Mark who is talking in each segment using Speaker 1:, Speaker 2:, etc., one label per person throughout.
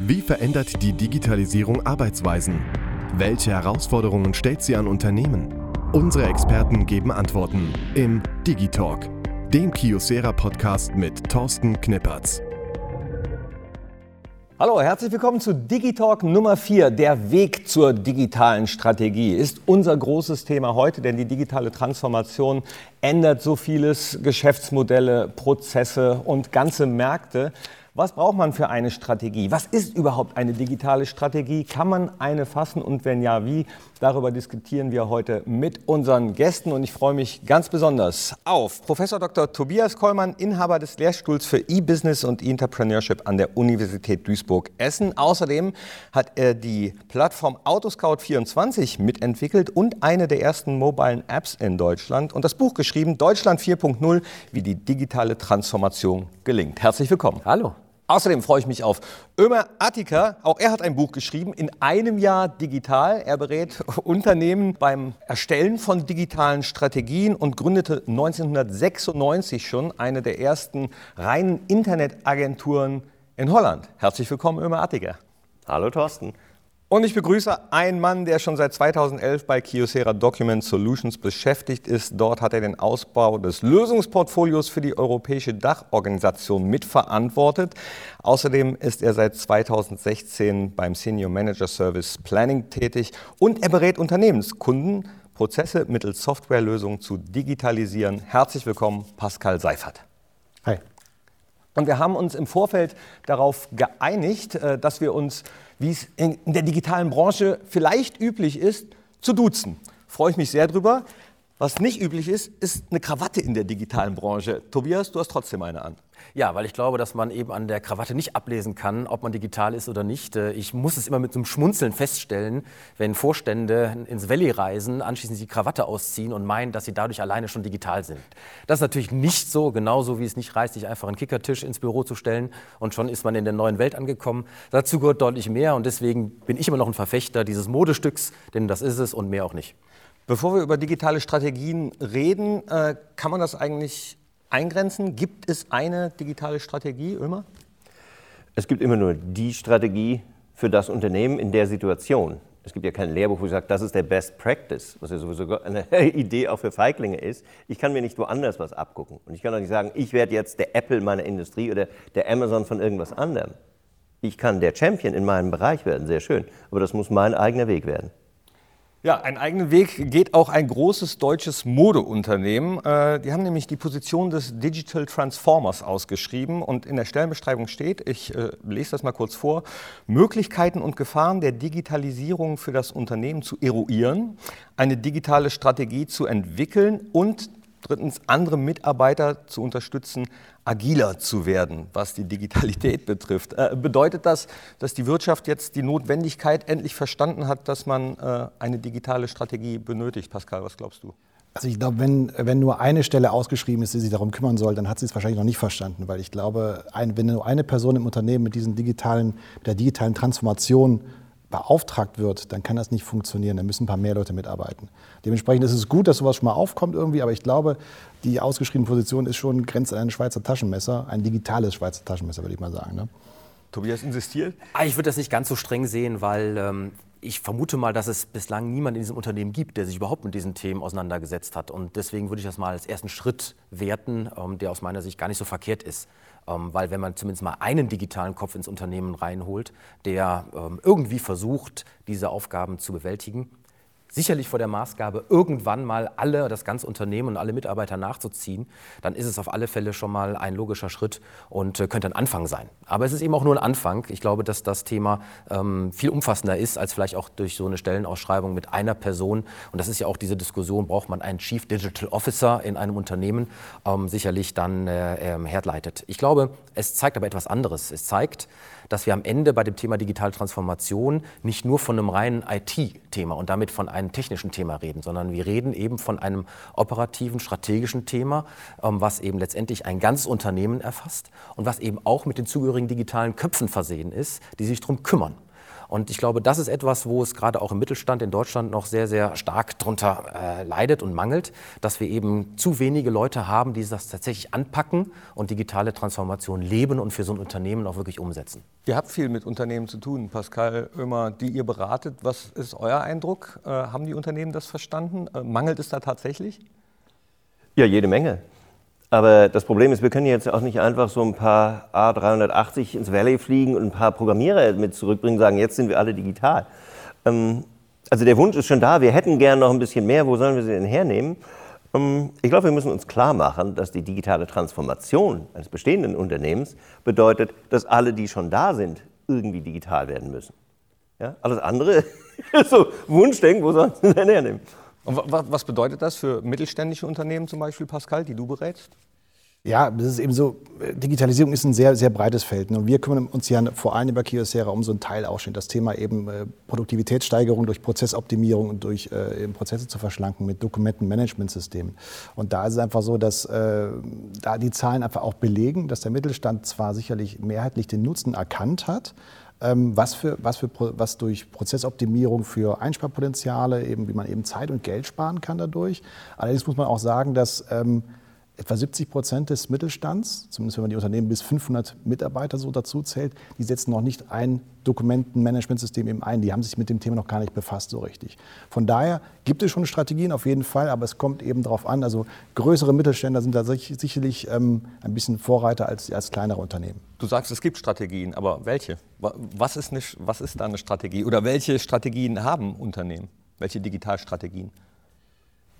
Speaker 1: Wie verändert die Digitalisierung Arbeitsweisen? Welche Herausforderungen stellt sie an Unternehmen? Unsere Experten geben Antworten im Digitalk, dem Kiosera-Podcast mit Thorsten Knippertz.
Speaker 2: Hallo, herzlich willkommen zu Digitalk Nummer 4. Der Weg zur digitalen Strategie ist unser großes Thema heute, denn die digitale Transformation ändert so vieles, Geschäftsmodelle, Prozesse und ganze Märkte. Was braucht man für eine Strategie? Was ist überhaupt eine digitale Strategie? Kann man eine fassen und wenn ja, wie? Darüber diskutieren wir heute mit unseren Gästen und ich freue mich ganz besonders auf Professor Dr. Tobias Kollmann, Inhaber des Lehrstuhls für E-Business und E-Entrepreneurship an der Universität Duisburg-Essen. Außerdem hat er die Plattform Autoscout24 mitentwickelt und eine der ersten mobilen Apps in Deutschland und das Buch geschrieben Deutschland 4.0, wie die digitale Transformation gelingt. Herzlich willkommen.
Speaker 3: Hallo.
Speaker 2: Außerdem freue ich mich auf Ömer Attika. Auch er hat ein Buch geschrieben, in einem Jahr digital. Er berät Unternehmen beim Erstellen von digitalen Strategien und gründete 1996 schon eine der ersten reinen Internetagenturen in Holland. Herzlich willkommen, Ömer Attika.
Speaker 3: Hallo Thorsten.
Speaker 2: Und ich begrüße einen Mann, der schon seit 2011 bei Kyocera Document Solutions beschäftigt ist. Dort hat er den Ausbau des Lösungsportfolios für die europäische Dachorganisation mitverantwortet. Außerdem ist er seit 2016 beim Senior Manager Service Planning tätig und er berät Unternehmenskunden, Prozesse mittels Softwarelösungen zu digitalisieren. Herzlich willkommen, Pascal Seifert. Und wir haben uns im Vorfeld darauf geeinigt, äh, dass wir uns wie es in der digitalen Branche vielleicht üblich ist, zu duzen. Freue ich mich sehr drüber. Was nicht üblich ist, ist eine Krawatte in der digitalen Branche. Tobias, du hast trotzdem eine an.
Speaker 3: Ja, weil ich glaube, dass man eben an der Krawatte nicht ablesen kann, ob man digital ist oder nicht. Äh, ich muss es immer mit einem Schmunzeln feststellen, wenn Vorstände ins Valley reisen, anschließend die Krawatte ausziehen und meinen, dass sie dadurch alleine schon digital sind. Das ist natürlich nicht so, genauso wie es nicht reißt, sich einfach einen Kickertisch ins Büro zu stellen und schon ist man in der neuen Welt angekommen. Dazu gehört deutlich mehr und deswegen bin ich immer noch ein Verfechter dieses Modestücks, denn das ist es und mehr auch nicht.
Speaker 2: Bevor wir über digitale Strategien reden, äh, kann man das eigentlich eingrenzen? Gibt es eine digitale Strategie, Ömer?
Speaker 4: Es gibt immer nur die Strategie für das Unternehmen in der Situation. Es gibt ja kein Lehrbuch, wo ich sage, das ist der Best Practice, was ja sowieso eine Idee auch für Feiglinge ist. Ich kann mir nicht woanders was abgucken. Und ich kann auch nicht sagen, ich werde jetzt der Apple meiner Industrie oder der Amazon von irgendwas anderem. Ich kann der Champion in meinem Bereich werden, sehr schön. Aber das muss mein eigener Weg werden.
Speaker 2: Ja, einen eigenen Weg geht auch ein großes deutsches Modeunternehmen. Äh, die haben nämlich die Position des Digital Transformers ausgeschrieben und in der Stellenbeschreibung steht, ich äh, lese das mal kurz vor, Möglichkeiten und Gefahren der Digitalisierung für das Unternehmen zu eruieren, eine digitale Strategie zu entwickeln und drittens andere Mitarbeiter zu unterstützen, agiler zu werden, was die Digitalität betrifft. Äh, bedeutet das, dass die Wirtschaft jetzt die Notwendigkeit endlich verstanden hat, dass man äh, eine digitale Strategie benötigt? Pascal, was glaubst du?
Speaker 5: Also ich glaube, wenn, wenn nur eine Stelle ausgeschrieben ist, die sich darum kümmern soll, dann hat sie es wahrscheinlich noch nicht verstanden, weil ich glaube, ein, wenn nur eine Person im Unternehmen mit, diesen digitalen, mit der digitalen Transformation beauftragt wird, dann kann das nicht funktionieren. Da müssen ein paar mehr Leute mitarbeiten. Dementsprechend ist es gut, dass sowas schon mal aufkommt irgendwie, aber ich glaube, die ausgeschriebene Position ist schon grenzt an ein Schweizer Taschenmesser, ein digitales Schweizer Taschenmesser, würde ich mal sagen. Ne?
Speaker 2: Tobias insistiert?
Speaker 3: Ah, ich würde das nicht ganz so streng sehen, weil ähm, ich vermute mal, dass es bislang niemanden in diesem Unternehmen gibt, der sich überhaupt mit diesen Themen auseinandergesetzt hat. Und deswegen würde ich das mal als ersten Schritt werten, ähm, der aus meiner Sicht gar nicht so verkehrt ist. Ähm, weil wenn man zumindest mal einen digitalen Kopf ins Unternehmen reinholt, der ähm, irgendwie versucht, diese Aufgaben zu bewältigen, sicherlich vor der Maßgabe, irgendwann mal alle, das ganze Unternehmen und alle Mitarbeiter nachzuziehen, dann ist es auf alle Fälle schon mal ein logischer Schritt und äh, könnte ein Anfang sein. Aber es ist eben auch nur ein Anfang. Ich glaube, dass das Thema ähm, viel umfassender ist, als vielleicht auch durch so eine Stellenausschreibung mit einer Person. Und das ist ja auch diese Diskussion, braucht man einen Chief Digital Officer in einem Unternehmen, ähm, sicherlich dann äh, äh, herleitet. Ich glaube, es zeigt aber etwas anderes. Es zeigt, dass wir am Ende bei dem Thema digitale Transformation nicht nur von einem reinen IT-Thema und damit von einem technischen Thema reden, sondern wir reden eben von einem operativen, strategischen Thema, ähm, was eben letztendlich ein ganzes Unternehmen erfasst und was eben auch mit den zugehörigen digitalen Köpfen versehen ist, die sich darum kümmern. Und ich glaube, das ist etwas, wo es gerade auch im Mittelstand in Deutschland noch sehr, sehr stark darunter äh, leidet und mangelt, dass wir eben zu wenige Leute haben, die das tatsächlich anpacken und digitale Transformation leben und für so ein Unternehmen auch wirklich umsetzen.
Speaker 2: Ihr habt viel mit Unternehmen zu tun, Pascal Oemer, die ihr beratet. Was ist euer Eindruck? Äh, haben die Unternehmen das verstanden? Äh, mangelt es da tatsächlich?
Speaker 4: Ja, jede Menge. Aber das Problem ist, wir können jetzt auch nicht einfach so ein paar A380 ins Valley fliegen und ein paar Programmierer mit zurückbringen und sagen, jetzt sind wir alle digital. Ähm, also der Wunsch ist schon da, wir hätten gern noch ein bisschen mehr, wo sollen wir sie denn hernehmen? Ähm, ich glaube, wir müssen uns klar machen, dass die digitale Transformation eines bestehenden Unternehmens bedeutet, dass alle, die schon da sind, irgendwie digital werden müssen. Ja? Alles andere ist so Wunschdenken, wo sollen sie denn hernehmen?
Speaker 2: Und was bedeutet das für mittelständische Unternehmen zum Beispiel, Pascal, die du berätst?
Speaker 5: Ja, das ist eben so, Digitalisierung ist ein sehr, sehr breites Feld. Ne? Und wir kümmern uns ja vor allem bei Kiosera um so einen Teilausschnitt. Das Thema eben äh, Produktivitätssteigerung durch Prozessoptimierung und durch äh, Prozesse zu verschlanken mit Dokumentenmanagementsystemen. Und da ist es einfach so, dass äh, da die Zahlen einfach auch belegen, dass der Mittelstand zwar sicherlich mehrheitlich den Nutzen erkannt hat, was, für, was, für, was durch Prozessoptimierung für Einsparpotenziale, eben, wie man eben Zeit und Geld sparen kann dadurch. Allerdings muss man auch sagen, dass ähm, etwa 70 Prozent des Mittelstands, zumindest wenn man die Unternehmen bis 500 Mitarbeiter so dazu zählt, die setzen noch nicht ein Dokumentenmanagementsystem eben ein. Die haben sich mit dem Thema noch gar nicht befasst so richtig. Von daher gibt es schon Strategien auf jeden Fall, aber es kommt eben darauf an. Also größere Mittelständler sind da sicherlich ähm, ein bisschen Vorreiter als, als kleinere Unternehmen.
Speaker 2: Du sagst, es gibt Strategien, aber welche? Was ist, eine, was ist da eine Strategie? Oder welche Strategien haben Unternehmen? Welche Digitalstrategien?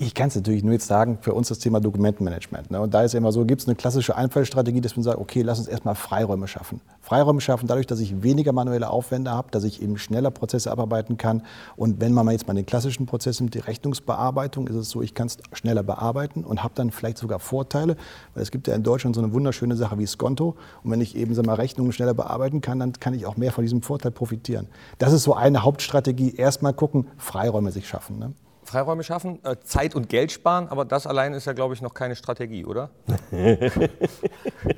Speaker 5: Ich kann es natürlich nur jetzt sagen, für uns das Thema Dokumentenmanagement. Ne? Und da ist ja immer so, gibt es eine klassische Einfallstrategie, dass man sagt, okay, lass uns erstmal Freiräume schaffen. Freiräume schaffen dadurch, dass ich weniger manuelle Aufwände habe, dass ich eben schneller Prozesse abarbeiten kann. Und wenn man jetzt mal den klassischen Prozess nimmt, die Rechnungsbearbeitung, ist es so, ich kann es schneller bearbeiten und habe dann vielleicht sogar Vorteile, weil es gibt ja in Deutschland so eine wunderschöne Sache wie Skonto. Und wenn ich eben sag mal, Rechnungen schneller bearbeiten kann, dann kann ich auch mehr von diesem Vorteil profitieren. Das ist so eine Hauptstrategie. Erstmal gucken, Freiräume sich schaffen. Ne?
Speaker 2: Freiräume schaffen, äh, Zeit und Geld sparen, aber das allein ist ja, glaube ich, noch keine Strategie, oder?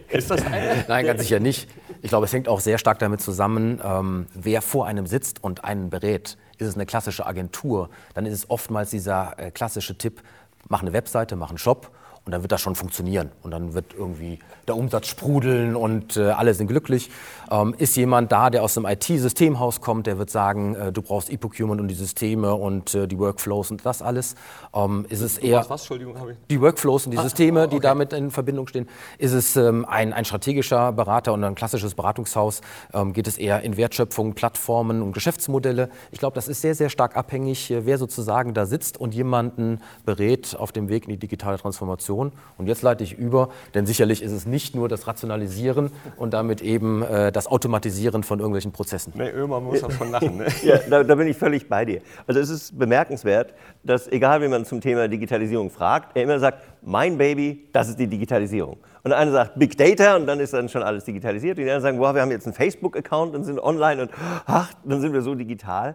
Speaker 3: ist das eine? Nein, ganz sicher nicht. Ich glaube, es hängt auch sehr stark damit zusammen, ähm, wer vor einem sitzt und einen berät. Ist es eine klassische Agentur, dann ist es oftmals dieser äh, klassische Tipp, mach eine Webseite, mach einen Shop und dann wird das schon funktionieren. Und dann wird irgendwie der Umsatz sprudeln und äh, alle sind glücklich. Ähm, ist jemand da, der aus einem IT-Systemhaus kommt, der wird sagen, äh, du brauchst E-Procurement und die Systeme und äh, die Workflows und das alles. Ähm, ist es eher
Speaker 2: was, Entschuldigung,
Speaker 3: die Workflows und die ah, Systeme, okay. die damit in Verbindung stehen. Ist es ähm, ein, ein strategischer Berater und ein klassisches Beratungshaus? Ähm, geht es eher in Wertschöpfung, Plattformen und Geschäftsmodelle? Ich glaube, das ist sehr, sehr stark abhängig, äh, wer sozusagen da sitzt und jemanden berät auf dem Weg in die digitale Transformation. Und jetzt leite ich über, denn sicherlich ist es nicht nur das Rationalisieren und damit eben äh, das Automatisieren von irgendwelchen Prozessen.
Speaker 2: Nee, Ömer muss davon lachen. Ne?
Speaker 4: ja, da, da, bin ich völlig bei dir. Also es ist bemerkenswert, dass egal, wie man zum Thema Digitalisierung fragt, er immer sagt, mein Baby, das ist die Digitalisierung. Und der eine sagt Big Data und dann ist dann schon alles digitalisiert. Und die anderen sagen, wow, wir haben jetzt einen Facebook-Account und sind online und ach, dann sind wir so digital.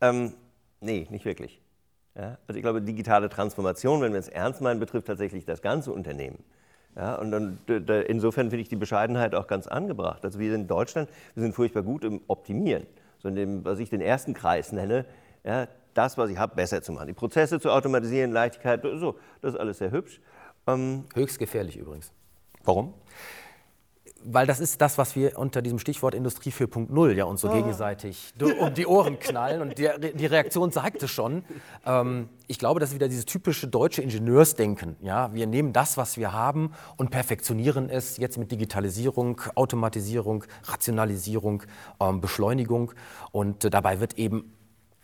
Speaker 4: Ähm, nee, nicht wirklich. Ja, also ich glaube, digitale Transformation, wenn wir es ernst meinen, betrifft tatsächlich das ganze Unternehmen. Ja, und dann, da, insofern finde ich die Bescheidenheit auch ganz angebracht. Also wir in Deutschland, wir sind furchtbar gut im Optimieren. So in dem, was ich den ersten Kreis nenne, ja, das, was ich habe, besser zu machen. Die Prozesse zu automatisieren, Leichtigkeit, so, das ist alles sehr hübsch.
Speaker 3: Ähm, Höchst gefährlich übrigens.
Speaker 2: Warum?
Speaker 3: Weil das ist das, was wir unter diesem Stichwort Industrie 4.0 ja uns so oh. gegenseitig um die Ohren knallen. Und die, die Reaktion sagte schon, ähm, ich glaube, das ist wieder dieses typische deutsche Ingenieursdenken. Ja? Wir nehmen das, was wir haben und perfektionieren es jetzt mit Digitalisierung, Automatisierung, Rationalisierung, ähm, Beschleunigung. Und äh, dabei wird eben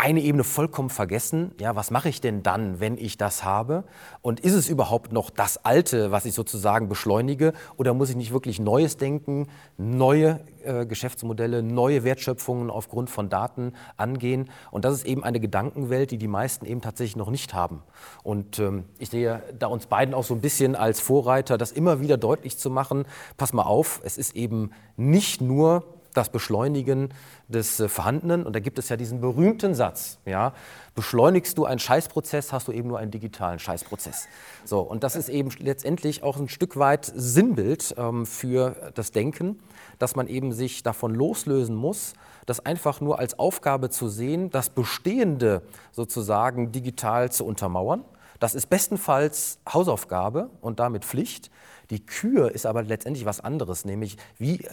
Speaker 3: eine Ebene vollkommen vergessen. Ja, was mache ich denn dann, wenn ich das habe? Und ist es überhaupt noch das Alte, was ich sozusagen beschleunige? Oder muss ich nicht wirklich Neues denken, neue äh, Geschäftsmodelle, neue Wertschöpfungen aufgrund von Daten angehen? Und das ist eben eine Gedankenwelt, die die meisten eben tatsächlich noch nicht haben. Und ähm, ich sehe da uns beiden auch so ein bisschen als Vorreiter, das immer wieder deutlich zu machen. Pass mal auf, es ist eben nicht nur das Beschleunigen des äh, Vorhandenen. Und da gibt es ja diesen berühmten Satz, ja, beschleunigst du einen Scheißprozess, hast du eben nur einen digitalen Scheißprozess. So, und das ist eben letztendlich auch ein Stück weit Sinnbild ähm, für das Denken, dass man eben sich davon loslösen muss, das einfach nur als Aufgabe zu sehen, das Bestehende sozusagen digital zu untermauern. Das ist bestenfalls Hausaufgabe und damit Pflicht. Die Kür ist aber letztendlich was anderes, nämlich wie äh,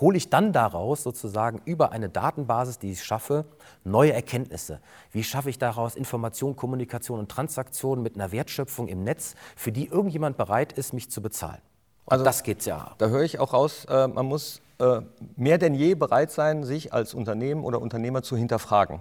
Speaker 3: hole ich dann daraus sozusagen über eine Datenbasis, die ich schaffe, neue Erkenntnisse? Wie schaffe ich daraus Information, Kommunikation und Transaktion mit einer Wertschöpfung im Netz, für die irgendjemand bereit ist, mich zu bezahlen?
Speaker 2: Und also das geht's ja. Da höre ich auch raus, äh, man muss äh, mehr denn je bereit sein, sich als Unternehmen oder Unternehmer zu hinterfragen.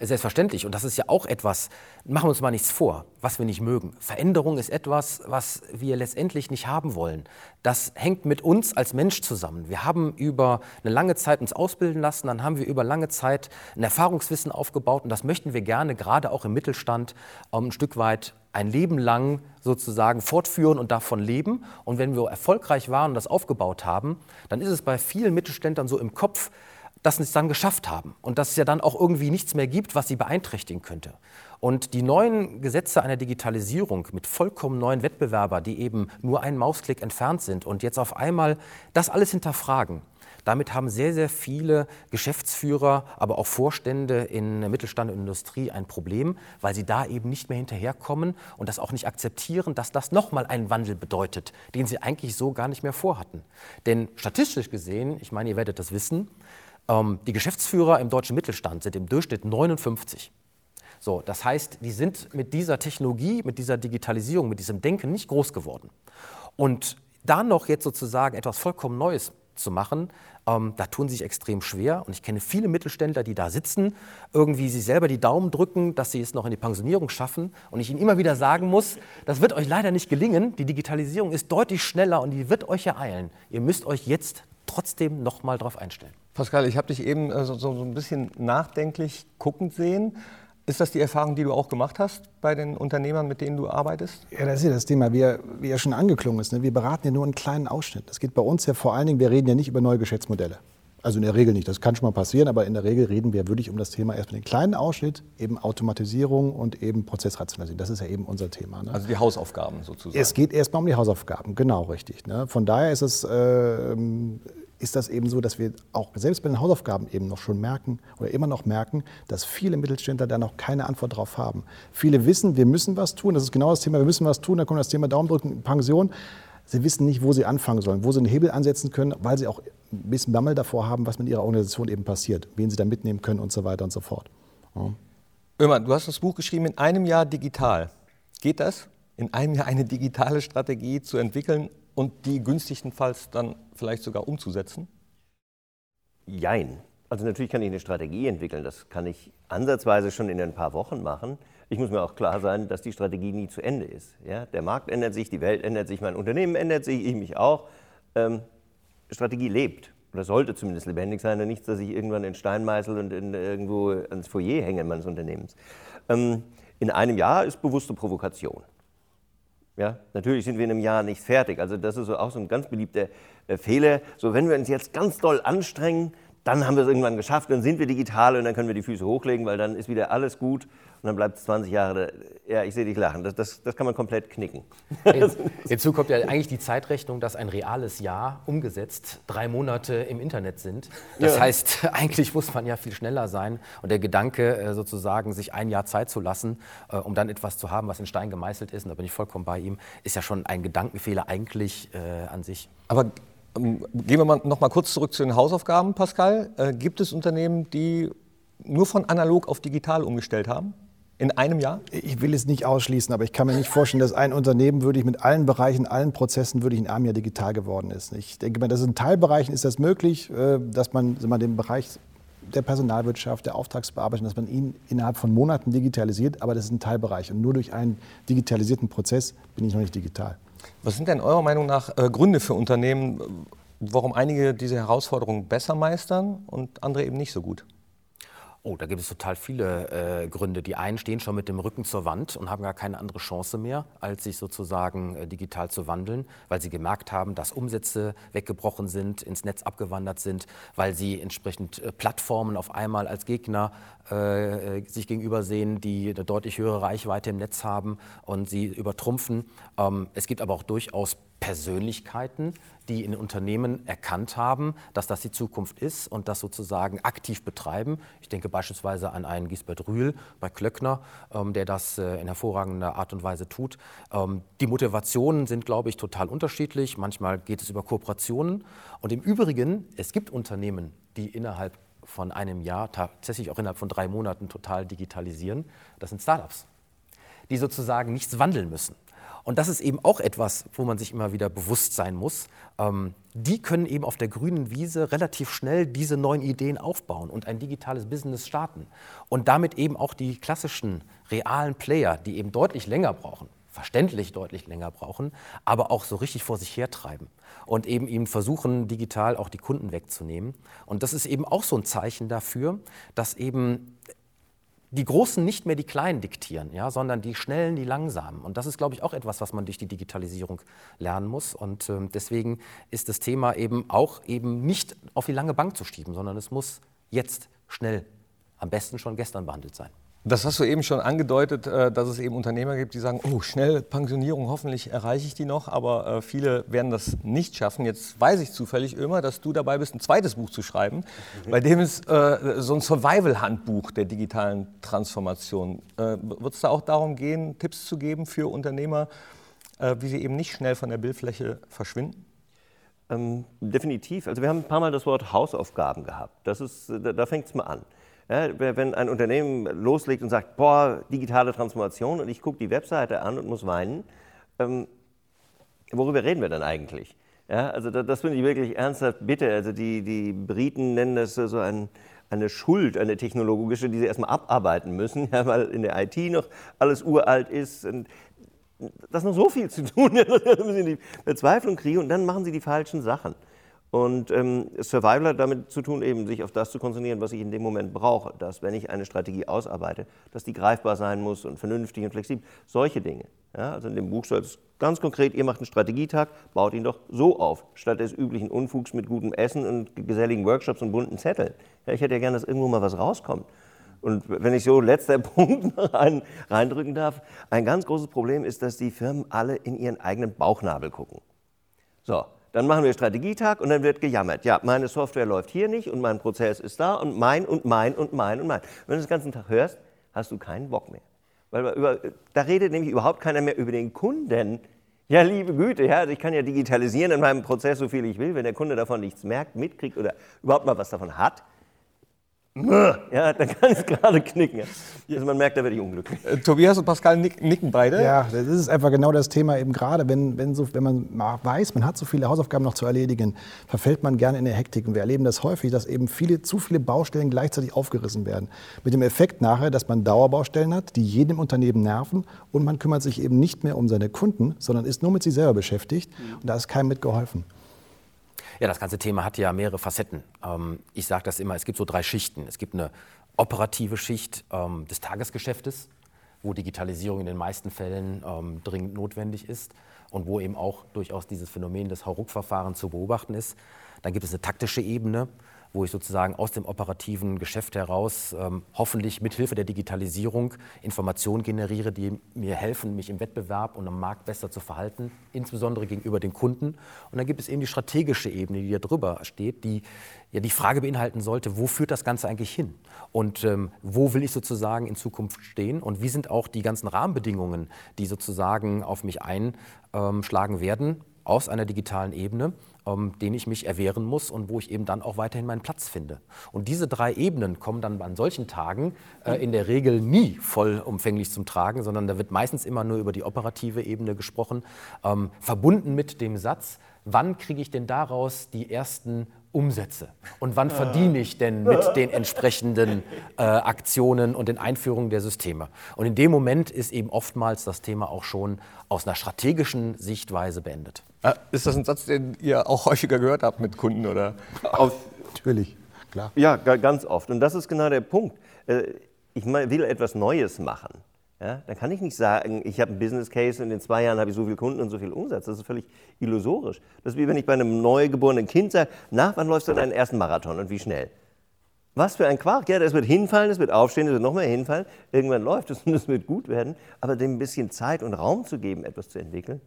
Speaker 3: Selbstverständlich. Und das ist ja auch etwas, machen wir uns mal nichts vor, was wir nicht mögen. Veränderung ist etwas, was wir letztendlich nicht haben wollen. Das hängt mit uns als Mensch zusammen. Wir haben über eine lange Zeit uns ausbilden lassen, dann haben wir über lange Zeit ein Erfahrungswissen aufgebaut und das möchten wir gerne, gerade auch im Mittelstand, ein Stück weit ein Leben lang sozusagen fortführen und davon leben. Und wenn wir erfolgreich waren und das aufgebaut haben, dann ist es bei vielen Mittelständlern so im Kopf, dass sie es dann geschafft haben und dass es ja dann auch irgendwie nichts mehr gibt, was sie beeinträchtigen könnte. Und die neuen Gesetze einer Digitalisierung mit vollkommen neuen Wettbewerbern, die eben nur einen Mausklick entfernt sind und jetzt auf einmal das alles hinterfragen, damit haben sehr, sehr viele Geschäftsführer, aber auch Vorstände in Mittelstand und Industrie ein Problem, weil sie da eben nicht mehr hinterherkommen und das auch nicht akzeptieren, dass das nochmal einen Wandel bedeutet, den sie eigentlich so gar nicht mehr vorhatten. Denn statistisch gesehen, ich meine, ihr werdet das wissen, ähm, die Geschäftsführer im deutschen Mittelstand sind im Durchschnitt 59. So, das heißt, die sind mit dieser Technologie, mit dieser Digitalisierung, mit diesem Denken nicht groß geworden. Und da noch jetzt sozusagen etwas vollkommen Neues zu machen, ähm, da tun sie sich extrem schwer. Und ich kenne viele Mittelständler, die da sitzen, irgendwie sich selber die Daumen drücken, dass sie es noch in die Pensionierung schaffen. Und ich ihnen immer wieder sagen muss, das wird euch leider nicht gelingen. Die Digitalisierung ist deutlich schneller und die wird euch ereilen. Ihr müsst euch jetzt trotzdem noch mal darauf einstellen.
Speaker 2: Pascal, ich habe dich eben äh, so, so, ein bisschen nachdenklich guckend sehen. Ist das die Erfahrung, die du auch gemacht hast bei den Unternehmern, mit denen du arbeitest?
Speaker 5: Ja, das ist ja das Thema, wie ja, wie ja schon angeklungen ist. Ne? Wir beraten ja nur einen kleinen Ausschnitt. Es geht bei uns ja vor allen Dingen, wir reden ja nicht über neue Geschäftsmodelle. Also in der Regel nicht, das kann schon mal passieren, aber in der Regel reden wir wirklich um das Thema erstmal den kleinen Ausschnitt, eben Automatisierung und eben Prozessrationalisierung. Das ist ja eben unser Thema.
Speaker 2: Ne? Also die Hausaufgaben sozusagen.
Speaker 5: Es geht erstmal um die Hausaufgaben, genau richtig. Ne? Von daher ist es äh, ist das eben so, dass wir auch selbst bei den Hausaufgaben eben noch schon merken oder immer noch merken, dass viele Mittelständler da noch keine Antwort drauf haben. Viele wissen, wir müssen was tun, das ist genau das Thema, wir müssen was tun, da kommt das Thema Daumendrücken, Pension. Sie wissen nicht, wo sie anfangen sollen, wo sie einen Hebel ansetzen können, weil sie auch ein bisschen Bammel davor haben, was mit ihrer Organisation eben passiert, wen sie da mitnehmen können und so weiter und so fort.
Speaker 2: Ja. Ömer, du hast das Buch geschrieben, in einem Jahr digital. Geht das? In einem Jahr eine digitale Strategie zu entwickeln und die günstigstenfalls dann vielleicht sogar umzusetzen?
Speaker 4: Jein. Also natürlich kann ich eine Strategie entwickeln, das kann ich ansatzweise schon in ein paar Wochen machen. Ich muss mir auch klar sein, dass die Strategie nie zu Ende ist. Ja, der Markt ändert sich, die Welt ändert sich, mein Unternehmen ändert sich, ich mich auch. Ähm, Strategie lebt oder sollte zumindest lebendig sein und nichts, dass ich irgendwann in Stein meißel und in, irgendwo ans Foyer hänge meines Unternehmens. Ähm, in einem Jahr ist bewusste Provokation. Ja, natürlich sind wir in einem Jahr nicht fertig. Also das ist auch so ein ganz beliebter Fehler. So, wenn wir uns jetzt ganz doll anstrengen, dann haben wir es irgendwann geschafft, dann sind wir digital und dann können wir die Füße hochlegen, weil dann ist wieder alles gut und dann bleibt es 20 Jahre. Ja, ich sehe dich lachen. Das, das, das kann man komplett knicken.
Speaker 3: Hinzu kommt ja eigentlich die Zeitrechnung, dass ein reales Jahr umgesetzt drei Monate im Internet sind. Das ja. heißt, eigentlich muss man ja viel schneller sein. Und der Gedanke, äh, sozusagen, sich ein Jahr Zeit zu lassen, äh, um dann etwas zu haben, was in Stein gemeißelt ist, und da bin ich vollkommen bei ihm, ist ja schon ein Gedankenfehler eigentlich äh, an sich.
Speaker 2: Aber gehen wir mal noch mal kurz zurück zu den Hausaufgaben, Pascal. Äh, gibt es Unternehmen, die nur von analog auf digital umgestellt haben? In einem Jahr?
Speaker 5: Ich will es nicht ausschließen, aber ich kann mir nicht vorstellen, dass ein Unternehmen wirklich mit allen Bereichen, allen Prozessen wirklich in einem Jahr digital geworden ist. Ich denke mal, dass in Teilbereichen ist das möglich, äh, dass man, man den Bereich der Personalwirtschaft, der Auftragsbearbeitung, dass man ihn innerhalb von Monaten digitalisiert, aber das ist ein Teilbereich. Und nur durch einen digitalisierten Prozess bin ich noch nicht digital.
Speaker 2: Was sind denn eurer Meinung nach äh, Gründe für Unternehmen, warum einige diese Herausforderungen besser meistern und andere eben nicht so gut?
Speaker 3: Oh, da gibt es total viele äh, Gründe. Die einen stehen schon mit dem Rücken zur Wand und haben gar keine andere Chance mehr, als sich sozusagen äh, digital zu wandeln, weil sie gemerkt haben, dass Umsätze weggebrochen sind, ins Netz abgewandert sind, weil sie entsprechend äh, Plattformen auf einmal als Gegner äh, äh, sich gegenüber sehen, die eine deutlich höhere Reichweite im Netz haben und sie übertrumpfen. Ähm, es gibt aber auch durchaus Persönlichkeiten, die in Unternehmen erkannt haben, dass das die Zukunft ist und das sozusagen aktiv betreiben. Ich denke beispielsweise an einen Gisbert Rühl bei Klöckner, ähm, der das äh, in hervorragender Art und Weise tut. Ähm, die Motivationen sind, glaube ich, total unterschiedlich. Manchmal geht es über Kooperationen. Und im Übrigen, es gibt Unternehmen, die innerhalb von einem Jahr, tatsächlich auch innerhalb von drei Monaten total digitalisieren. Das sind Startups, die sozusagen nichts wandeln müssen. Und das ist eben auch etwas, wo man sich immer wieder bewusst sein muss. Ähm, die können eben auf der grünen Wiese relativ schnell diese neuen Ideen aufbauen und ein digitales Business starten. Und damit eben auch die klassischen realen Player, die eben deutlich länger brauchen, verständlich deutlich länger brauchen, aber auch so richtig vor sich hertreiben und eben ihm versuchen, digital auch die Kunden wegzunehmen. Und das ist eben auch so ein Zeichen dafür, dass eben die Großen nicht mehr die Kleinen diktieren, ja, sondern die Schnellen, die Langsamen. Und das ist, glaube ich, auch etwas, was man durch die Digitalisierung lernen muss. Und äh, deswegen ist das Thema eben auch eben nicht auf die lange Bank zu schieben, sondern es muss jetzt schnell, am besten schon gestern behandelt sein.
Speaker 2: Das hast du eben schon angedeutet, äh, dass es eben Unternehmer gibt, die sagen, oh, schnell Pensionierung, hoffentlich erreiche ich die noch, aber äh, viele werden das nicht schaffen. Jetzt weiß ich zufällig immer, dass du dabei bist, ein zweites Buch zu schreiben, bei dem es äh, so ein Survival-Handbuch der digitalen Transformation. Wird es da auch darum gehen, Tipps zu geben für Unternehmer, wie sie eben nicht schnell von der Bildfläche verschwinden?
Speaker 4: Ähm, definitiv. Also wir haben ein paar Mal das Wort Hausaufgaben gehabt. Das ist, da, da fängt es mal an. Ja, wenn ein Unternehmen loslegt und sagt, boah, digitale Transformation und ich gucke die Webseite an und muss weinen, ähm, worüber reden wir dann eigentlich? Ja, also das, das finde ich wirklich ernsthaft bitte. Also die, die Briten nennen das so ein, eine Schuld, eine technologische, die sie erstmal abarbeiten müssen, ja, weil in der IT noch alles uralt ist. Und das noch so viel zu tun, da müssen sie die Verzweiflung kriegen und dann machen sie die falschen Sachen. Und ähm, Survival hat damit zu tun, eben sich auf das zu konzentrieren, was ich in dem Moment brauche. Dass, wenn ich eine Strategie ausarbeite, dass die greifbar sein muss und vernünftig und flexibel. Solche Dinge. Ja, also in dem Buch soll es ganz konkret, ihr macht einen Strategietag, baut ihn doch so auf, statt des üblichen Unfugs mit gutem Essen und geselligen Workshops und bunten Zetteln. Ja, ich hätte ja gerne, dass irgendwo mal was rauskommt. Und wenn ich so letzter Punkt rein, reindrücken darf, ein ganz großes Problem ist, dass die Firmen alle in ihren eigenen Bauchnabel gucken. So, dann machen wir Strategietag und dann wird gejammert. Ja, meine Software läuft hier nicht und mein Prozess ist da und mein und mein und mein und mein. Wenn du das ganzen Tag hörst, hast du keinen Bock mehr. Weil über, da redet nämlich überhaupt keiner mehr über den Kunden. Ja, liebe Güte, ja, ich kann ja digitalisieren in meinem Prozess so viel ich will. Wenn der Kunde davon nichts merkt, mitkriegt oder überhaupt mal was davon hat, ja, da kann ich gerade knicken. Also man merkt, da werde ich unglücklich.
Speaker 2: Äh, Tobias und Pascal nicken beide.
Speaker 5: Ja, das ist einfach genau das Thema eben gerade, wenn, wenn, so, wenn man weiß, man hat so viele Hausaufgaben noch zu erledigen, verfällt man gerne in der Hektik. Und wir erleben das häufig, dass eben viele, zu viele Baustellen gleichzeitig aufgerissen werden. Mit dem Effekt nachher, dass man Dauerbaustellen hat, die jedem Unternehmen nerven und man kümmert sich eben nicht mehr um seine Kunden, sondern ist nur mit sich selber beschäftigt. Und da ist keinem mitgeholfen.
Speaker 3: Ja, das ganze Thema hat ja mehrere Facetten. Ähm, ich sage das immer, es gibt so drei Schichten. Es gibt eine operative Schicht ähm, des Tagesgeschäftes, wo Digitalisierung in den meisten Fällen ähm, dringend notwendig ist und wo eben auch durchaus dieses Phänomen des Hauruck-Verfahrens zu beobachten ist. Dann gibt es eine taktische Ebene, wo ich sozusagen aus dem operativen Geschäft heraus ähm, hoffentlich mithilfe der Digitalisierung Informationen generiere, die mir helfen, mich im Wettbewerb und am Markt besser zu verhalten, insbesondere gegenüber den Kunden. Und dann gibt es eben die strategische Ebene, die da drüber steht, die ja die Frage beinhalten sollte, wo führt das Ganze eigentlich hin? Und ähm, wo will ich sozusagen in Zukunft stehen? Und wie sind auch die ganzen Rahmenbedingungen, die sozusagen auf mich einschlagen werden aus einer digitalen Ebene? Ähm, den ich mich erwehren muss und wo ich eben dann auch weiterhin meinen Platz finde. Und diese drei Ebenen kommen dann an solchen Tagen äh, in der Regel nie vollumfänglich zum Tragen, sondern da wird meistens immer nur über die operative Ebene gesprochen, ähm, verbunden mit dem Satz, wann kriege ich denn daraus die ersten Umsätze? Und wann verdiene ich denn mit den entsprechenden äh, Aktionen und den Einführungen der Systeme? Und in dem Moment ist eben oftmals das Thema auch schon aus einer strategischen Sichtweise beendet.
Speaker 2: Äh, ist das ein Satz, den ihr auch häufiger gehört habt mit Kunden? Oder?
Speaker 4: Auf, Natürlich, klar. Ja, ganz oft. Und das ist genau der Punkt. äh, ich will etwas Neues machen, ja, dann kann ich nicht sagen, ich habe einen Business Case und in zwei Jahren habe ich so viele Kunden und so viel Umsatz. Das ist völlig illusorisch. Das ist wie wenn ich bei einem neugeborenen Kind sage, nach wann läufst du deinen ersten Marathon und wie schnell? Was für ein Quark. Ja, das wird hinfallen, das wird aufstehen, das wird noch mehr hinfallen. Irgendwann läuft es und es wird gut werden. Aber dem ein bisschen Zeit und Raum zu geben, etwas zu entwickeln,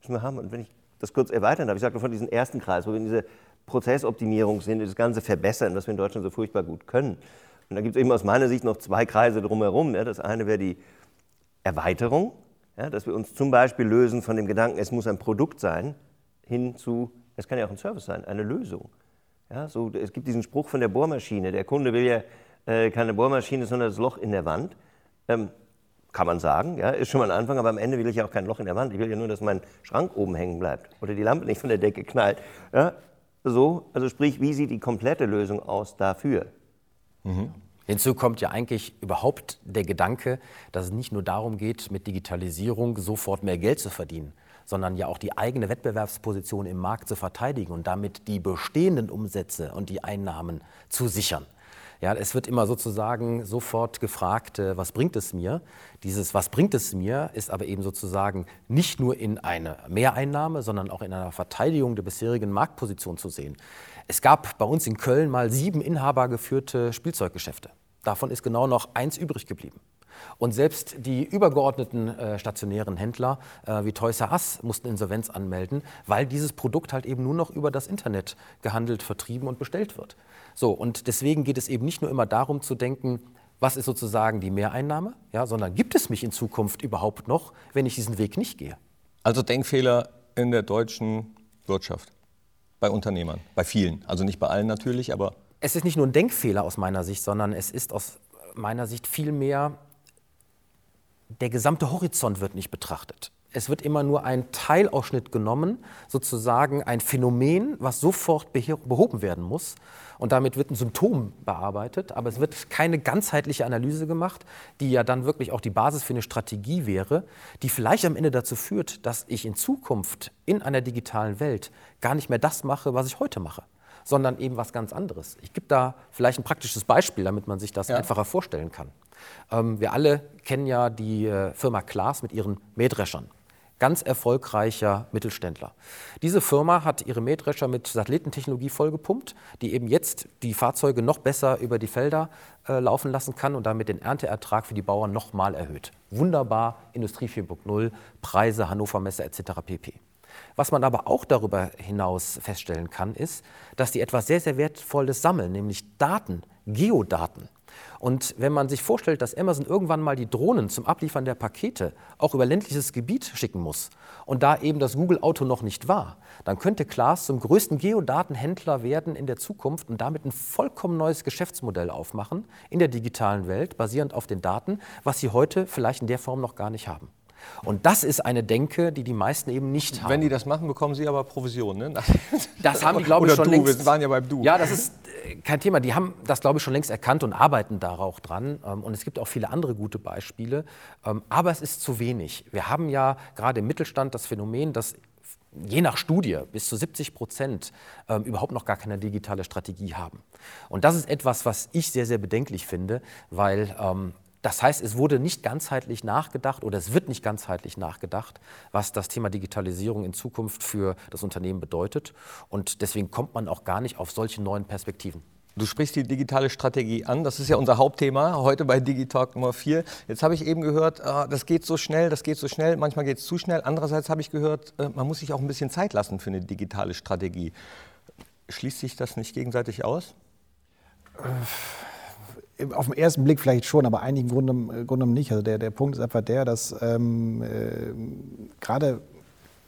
Speaker 4: müssen wir haben. Und wenn ich das kurz erweitern darf, ich sagte von diesem ersten Kreis, wo wir in dieser Prozessoptimierung sind, das Ganze verbessern, was wir in Deutschland so furchtbar gut können. Und da gibt es eben aus meiner Sicht noch zwei Kreise drumherum. Ja. Das eine wäre die Erweiterung, ja, dass wir uns zum Beispiel lösen von dem Gedanken, es muss ein Produkt sein, hin zu, es kann ja auch ein Service sein, eine Lösung. Ja, so, es gibt diesen Spruch von der Bohrmaschine. Der Kunde will ja äh, keine Bohrmaschine, sondern das Loch in der Wand. Ähm, kann man sagen, ja, ist schon mal ein Anfang, aber am Ende will ich ja auch kein Loch in der Wand. Ich will ja nur, dass mein Schrank oben hängen bleibt oder die Lampe nicht von der Decke knallt. Ja, so, also sprich, wie sieht die komplette Lösung aus dafür?
Speaker 3: Mhm. Hinzu kommt ja eigentlich überhaupt der Gedanke, dass es nicht nur darum geht, mit Digitalisierung sofort mehr Geld zu verdienen, sondern ja auch die eigene Wettbewerbsposition im Markt zu verteidigen und damit die bestehenden Umsätze und die Einnahmen zu sichern. Ja, es wird immer sozusagen sofort gefragt, äh, was bringt es mir? Dieses Was bringt es mir ist aber eben sozusagen nicht nur in eine Mehreinnahme, sondern auch in einer Verteidigung der bisherigen Marktposition zu sehen. Es gab bei uns in Köln mal sieben inhabergeführte Spielzeuggeschäfte. Davon ist genau noch eins übrig geblieben. Und selbst die übergeordneten äh, stationären Händler äh, wie Toys R Us mussten Insolvenz anmelden, weil dieses Produkt halt eben nur noch über das Internet gehandelt, vertrieben und bestellt wird. So, und deswegen geht es eben nicht nur immer darum zu denken, was ist sozusagen die Mehreinnahme, ja, sondern gibt es mich in Zukunft überhaupt noch, wenn ich diesen Weg nicht gehe?
Speaker 2: Also Denkfehler in der deutschen Wirtschaft, bei Unternehmern, bei vielen, also nicht bei allen natürlich, aber
Speaker 3: es ist nicht nur ein Denkfehler aus meiner Sicht, sondern es ist aus meiner Sicht vielmehr, der gesamte Horizont wird nicht betrachtet. Es wird immer nur ein Teilausschnitt genommen, sozusagen ein Phänomen, was sofort behoben werden muss. Und damit wird ein Symptom bearbeitet, aber es wird keine ganzheitliche Analyse gemacht, die ja dann wirklich auch die Basis für eine Strategie wäre, die vielleicht am Ende dazu führt, dass ich in Zukunft in einer digitalen Welt gar nicht mehr das mache, was ich heute mache sondern eben was ganz anderes. Ich gebe da vielleicht ein praktisches Beispiel, damit man sich das ja. einfacher vorstellen kann. Ähm, wir alle kennen ja die äh, Firma Klaas mit ihren Mähdreschern. Ganz erfolgreicher Mittelständler. Diese Firma hat ihre Mähdrescher mit Satellitentechnologie vollgepumpt, die eben jetzt die Fahrzeuge noch besser über die Felder äh, laufen lassen kann und damit den Ernteertrag für die Bauern nochmal erhöht. Wunderbar, Industrie 4.0, Preise, Hannover Messe etc. pp. Was man aber auch darüber hinaus feststellen kann, ist, dass die etwas sehr, sehr Wertvolles sammeln, nämlich Daten, Geodaten. Und wenn man sich vorstellt, dass Amazon irgendwann mal die Drohnen zum Abliefern der Pakete auch über ländliches Gebiet schicken muss und da eben das Google-Auto noch nicht war, dann könnte Klaas zum größten Geodatenhändler werden in der Zukunft und damit ein vollkommen neues Geschäftsmodell aufmachen in der digitalen Welt, basierend auf den Daten, was sie heute vielleicht in der Form noch gar nicht haben. Und das ist eine Denke, die die meisten eben nicht haben.
Speaker 2: Wenn die das machen, bekommen sie aber Provision, ne?
Speaker 3: Das haben die, glaube ich, schon
Speaker 2: du,
Speaker 3: längst.
Speaker 2: Wir waren ja beim Du.
Speaker 3: Ja, das ist äh, kein Thema. Die haben das, glaube ich, schon längst erkannt und arbeiten da auch dran. Ähm, und es gibt auch viele andere gute Beispiele. Ähm, aber es ist zu wenig. Wir haben ja gerade im Mittelstand das Phänomen, dass je nach Studie bis zu 70 Prozent ähm, überhaupt noch gar keine digitale Strategie haben. Und das ist etwas, was ich sehr, sehr bedenklich finde, weil ähm, das heißt, es wurde nicht ganzheitlich nachgedacht oder es wird nicht ganzheitlich nachgedacht, was das Thema Digitalisierung in Zukunft für das Unternehmen bedeutet. Und deswegen kommt man auch gar nicht auf solche neuen Perspektiven.
Speaker 2: Du sprichst die digitale Strategie an. Das ist ja unser Hauptthema heute bei Digitalk Nummer 4. Jetzt habe ich eben gehört, ah, das geht so schnell, das geht so schnell. Manchmal geht es zu schnell. Andererseits habe ich gehört, äh, man muss sich auch ein bisschen Zeit lassen für eine digitale Strategie. Schließt sich das nicht gegenseitig aus?
Speaker 5: Auf den ersten Blick vielleicht schon, aber eigentlich im Grunde, im Grunde nicht. Also der, der Punkt ist einfach der, dass ähm, äh, gerade,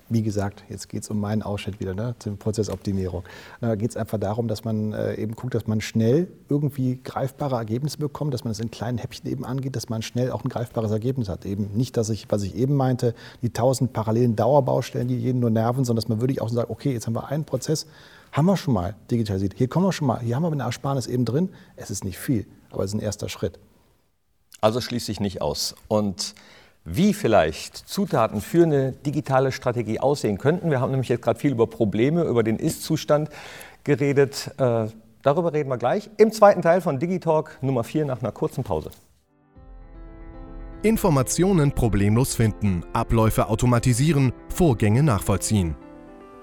Speaker 5: wie gesagt, jetzt geht es um meinen Ausschnitt wieder, ne, zum Prozessoptimierung. Da geht es einfach darum, dass man äh, eben guckt, dass man schnell irgendwie greifbare Ergebnisse bekommt, dass man es in kleinen Häppchen eben angeht, dass man schnell auch ein greifbares Ergebnis hat. Eben nicht, dass ich, was ich eben meinte, die tausend parallelen Dauerbaustellen, die jeden nur nerven, sondern dass man wirklich auch sagt, okay, jetzt haben wir einen Prozess, haben wir schon mal digitalisiert. Hier kommen wir schon mal, hier haben wir eine Ersparnis eben drin. Es ist nicht viel aber es ist ein erster Schritt.
Speaker 2: Also schließe ich nicht aus. Und wie vielleicht Zutaten für eine digitale Strategie aussehen könnten. Wir haben nämlich jetzt gerade viel über Probleme, über den Ist-Zustand geredet. Äh, Darüber reden wir gleich im zweiten Teil von Digitalk Nummer 4 nach einer kurzen Pause.
Speaker 1: Informationen problemlos finden, Abläufe automatisieren, Vorgänge nachvollziehen.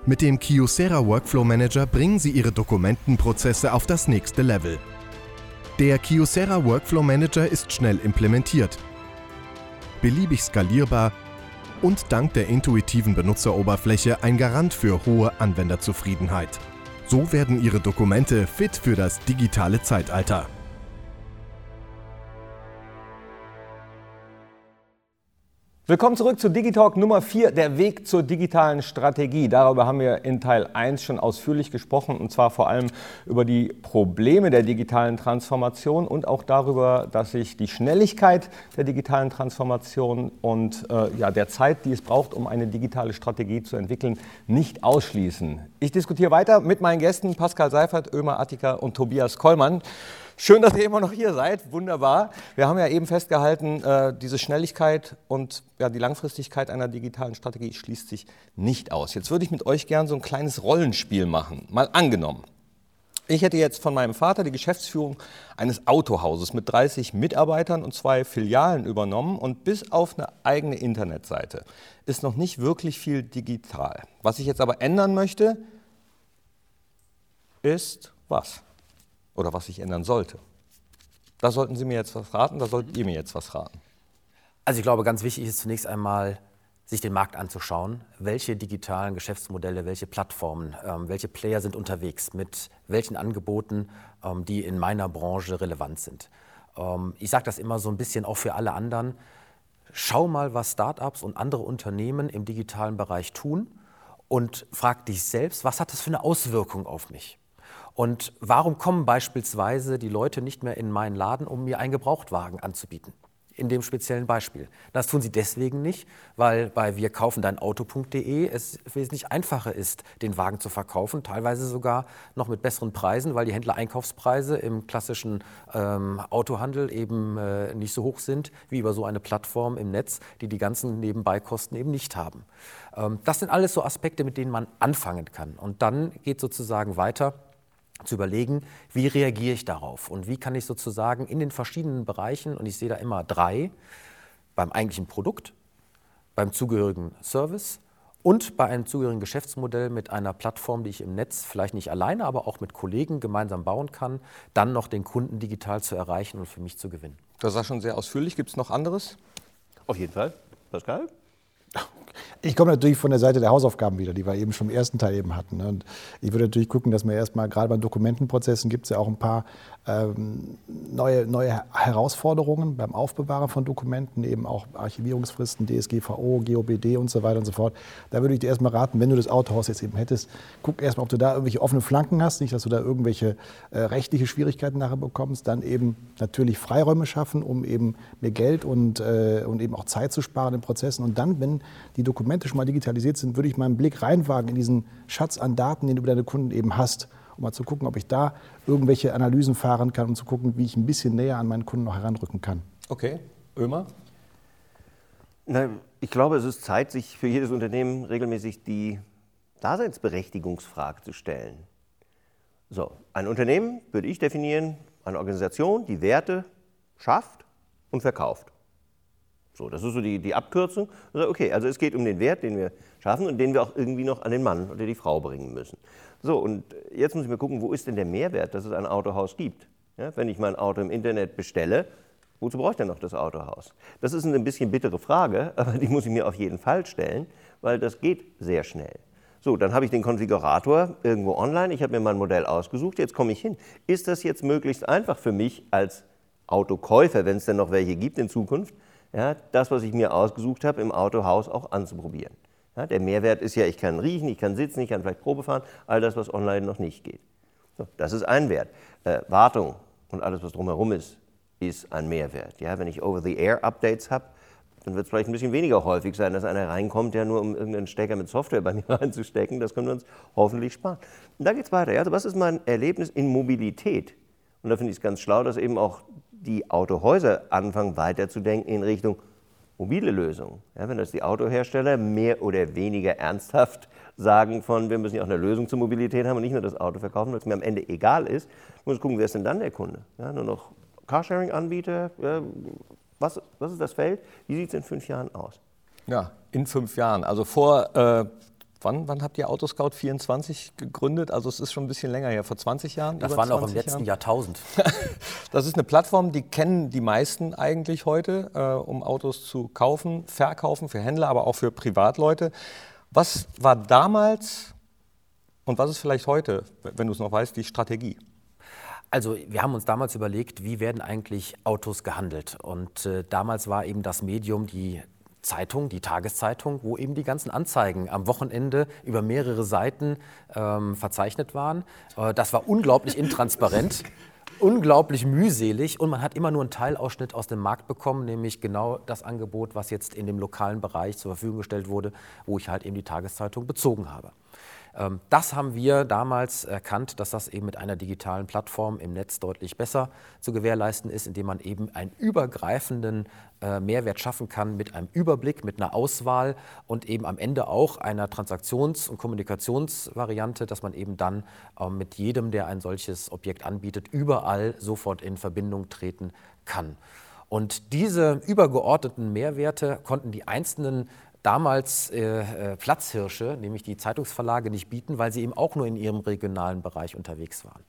Speaker 1: Mit dem Kyocera Workflow Manager bringen Sie Ihre Dokumentenprozesse auf das nächste Level. Der Kyocera Workflow Manager ist schnell implementiert, beliebig skalierbar und dank der intuitiven Benutzeroberfläche ein Garant für hohe Anwenderzufriedenheit. So werden Ihre Dokumente fit für das digitale Zeitalter.
Speaker 2: Willkommen zurück zu Digitalk Nummer 4, der Weg zur digitalen Strategie. Darüber haben wir in Teil 1 schon ausführlich gesprochen und zwar vor allem über die Probleme der digitalen Transformation und auch darüber, dass sich die Schnelligkeit der digitalen Transformation und äh, ja, der Zeit, die es braucht, um eine digitale Strategie zu entwickeln, nicht ausschließen. Ich diskutiere weiter mit meinen Gästen Pascal Seifert, Ömer Attika und Tobias Kollmann. Schön, dass ihr immer noch hier seid. Wunderbar. Wir haben ja eben festgehalten, äh, diese Schnelligkeit und die Langfristigkeit einer digitalen Strategie schließt sich nicht aus. Jetzt würde ich mit euch gern so ein kleines Rollenspiel machen. Mal angenommen. Ich hätte jetzt von meinem Vater die Geschäftsführung eines Autohauses mit 30 Mitarbeitern und zwei Filialen übernommen und bis auf eine eigene Internetseite ist noch nicht wirklich viel digital. Was ich jetzt aber ändern möchte, ist was? Oder was sich ändern sollte. Da sollten Sie mir jetzt was raten, da solltet ihr mir jetzt was raten.
Speaker 3: Also ich glaube, ganz wichtig ist zunächst einmal, sich den Markt anzuschauen. Welche digitalen Geschäftsmodelle, welche Plattformen, ähm, welche Player sind unterwegs, mit welchen Angeboten, ähm, die in meiner Branche relevant sind. Ähm, ich sage das immer so ein bisschen auch für alle anderen. Schau mal, was Startups und andere Unternehmen im digitalen Bereich tun und frag dich selbst, was hat das für eine Auswirkung auf mich? Und warum kommen beispielsweise die Leute nicht mehr in meinen Laden, um mir einen Gebrauchtwagen anzubieten? In dem speziellen Beispiel. Das tun sie deswegen nicht, weil bei wir kaufen dein Auto.de es wesentlich einfacher ist, den Wagen zu verkaufen, teilweise sogar noch mit besseren Preisen, weil die Händler-Einkaufspreise im klassischen ähm, Autohandel eben äh, nicht so hoch sind wie über so eine Plattform im Netz, die die ganzen Nebenbeikosten eben nicht haben. Ähm, das sind alles so Aspekte, mit denen man anfangen kann. Und dann geht sozusagen weiter zu überlegen, wie reagiere ich darauf und wie kann ich sozusagen in den verschiedenen Bereichen, und ich sehe da immer drei, beim eigentlichen Produkt, beim zugehörigen Service und bei einem zugehörigen Geschäftsmodell mit einer Plattform, die ich im Netz vielleicht nicht alleine, aber auch mit Kollegen gemeinsam bauen kann, dann noch den Kunden digital zu erreichen und für mich zu gewinnen.
Speaker 2: Das war schon sehr ausführlich. Gibt es noch anderes?
Speaker 4: Auf jeden Fall. Pascal?
Speaker 5: Ich komme natürlich von der Seite der Hausaufgaben wieder, die wir eben schon im ersten Teil eben hatten. Und ich würde natürlich gucken, dass man erstmal, gerade bei Dokumentenprozessen gibt es ja auch ein paar ähm, neue, neue Herausforderungen beim Aufbewahren von Dokumenten, eben auch Archivierungsfristen, DSGVO, GOBD und so weiter und so fort. Da würde ich dir erstmal raten, wenn du das Autohaus jetzt eben hättest, guck erstmal, ob du da irgendwelche offenen Flanken hast, nicht, dass du da irgendwelche äh, rechtliche Schwierigkeiten nachher bekommst. Dann eben natürlich Freiräume schaffen, um eben mehr Geld und, äh, und eben auch Zeit zu sparen in Prozessen. Und dann, wenn die Dokumente schon mal digitalisiert sind, würde ich meinen Blick reinwagen in diesen Schatz an Daten, den du über deine Kunden eben hast um mal zu gucken, ob ich da irgendwelche Analysen fahren kann, um zu gucken, wie ich ein bisschen näher an meinen Kunden noch heranrücken kann.
Speaker 2: Okay, Ömer?
Speaker 4: Na, ich glaube, es ist Zeit, sich für jedes Unternehmen regelmäßig die Daseinsberechtigungsfrage zu stellen. So, ein Unternehmen würde ich definieren, eine Organisation, die Werte schafft und verkauft. So, das ist so die, die Abkürzung. Okay, also es geht um den Wert, den wir schaffen und den wir auch irgendwie noch an den Mann oder die Frau bringen müssen. So, und jetzt muss ich mir gucken, wo ist denn der Mehrwert, dass es ein Autohaus gibt? Ja, wenn ich mein Auto im Internet bestelle, wozu brauche ich denn noch das Autohaus? Das ist eine ein bisschen bittere Frage, aber die muss ich mir auf jeden Fall stellen, weil das geht sehr schnell. So, dann habe ich den Konfigurator irgendwo online, ich habe mir mein Modell ausgesucht, jetzt komme ich hin. Ist das jetzt möglichst einfach für mich als Autokäufer, wenn es denn noch welche gibt in Zukunft, ja, das, was ich mir ausgesucht habe, im Autohaus auch anzuprobieren? Ja, der Mehrwert ist ja, ich kann riechen, ich kann sitzen, ich kann vielleicht Probe fahren, all das, was online noch nicht geht. So, das ist ein Wert. Äh, Wartung und alles, was drumherum ist, ist ein Mehrwert. Ja, wenn ich Over-the-Air-Updates habe, dann wird es vielleicht ein bisschen weniger häufig sein, dass einer reinkommt, der nur um irgendeinen Stecker mit Software bei mir reinzustecken. Das können wir uns hoffentlich sparen. Und da geht es weiter. Ja, also was ist mein Erlebnis in Mobilität? Und da finde ich es ganz schlau, dass eben auch die Autohäuser anfangen weiterzudenken in Richtung mobile Lösungen. Ja, wenn das die Autohersteller mehr oder weniger ernsthaft sagen von, wir müssen ja auch eine Lösung zur Mobilität haben und nicht nur das Auto verkaufen, weil es mir am Ende egal ist, muss gucken, wer ist denn dann der Kunde? Ja, nur noch Carsharing-Anbieter? Ja, was, was ist das Feld? Wie sieht es in fünf Jahren aus?
Speaker 2: Ja, in fünf Jahren. Also vor, äh, wann, wann habt ihr Autoscout 24 gegründet? Also es ist schon ein bisschen länger her, vor 20 Jahren?
Speaker 3: Das war noch im letzten Jahren? Jahrtausend.
Speaker 2: das ist eine Plattform, die kennen die meisten eigentlich heute, äh, um Autos zu kaufen, verkaufen, für Händler, aber auch für Privatleute. Was war damals und was ist vielleicht heute, wenn du es noch weißt, die Strategie?
Speaker 3: Also wir haben uns damals überlegt, wie werden eigentlich Autos gehandelt. Und äh, damals war eben das Medium die Zeitung, die Tageszeitung, wo eben die ganzen Anzeigen am Wochenende über mehrere Seiten ähm, verzeichnet waren. Äh, das war unglaublich intransparent. unglaublich mühselig und man hat immer nur einen Teilausschnitt aus dem Markt bekommen, nämlich genau das Angebot, was jetzt in dem lokalen Bereich zur Verfügung gestellt wurde, wo ich halt eben die Tageszeitung bezogen habe. Ähm, das haben wir damals erkannt, dass das eben mit einer digitalen Plattform im Netz deutlich besser zu gewährleisten ist, indem man eben einen übergreifenden äh, Mehrwert schaffen kann mit einem Überblick, mit einer Auswahl und eben am Ende auch einer Transaktions- und Kommunikationsvariante, dass man eben dann ähm, mit jedem, der ein solches Objekt anbietet, überall sofort in Verbindung treten kann. Und diese übergeordneten Mehrwerte konnten die einzelnen damals äh, äh, Platzhirsche, nämlich die Zeitungsverlage, nicht bieten, weil sie eben auch nur in ihrem regionalen Bereich unterwegs waren.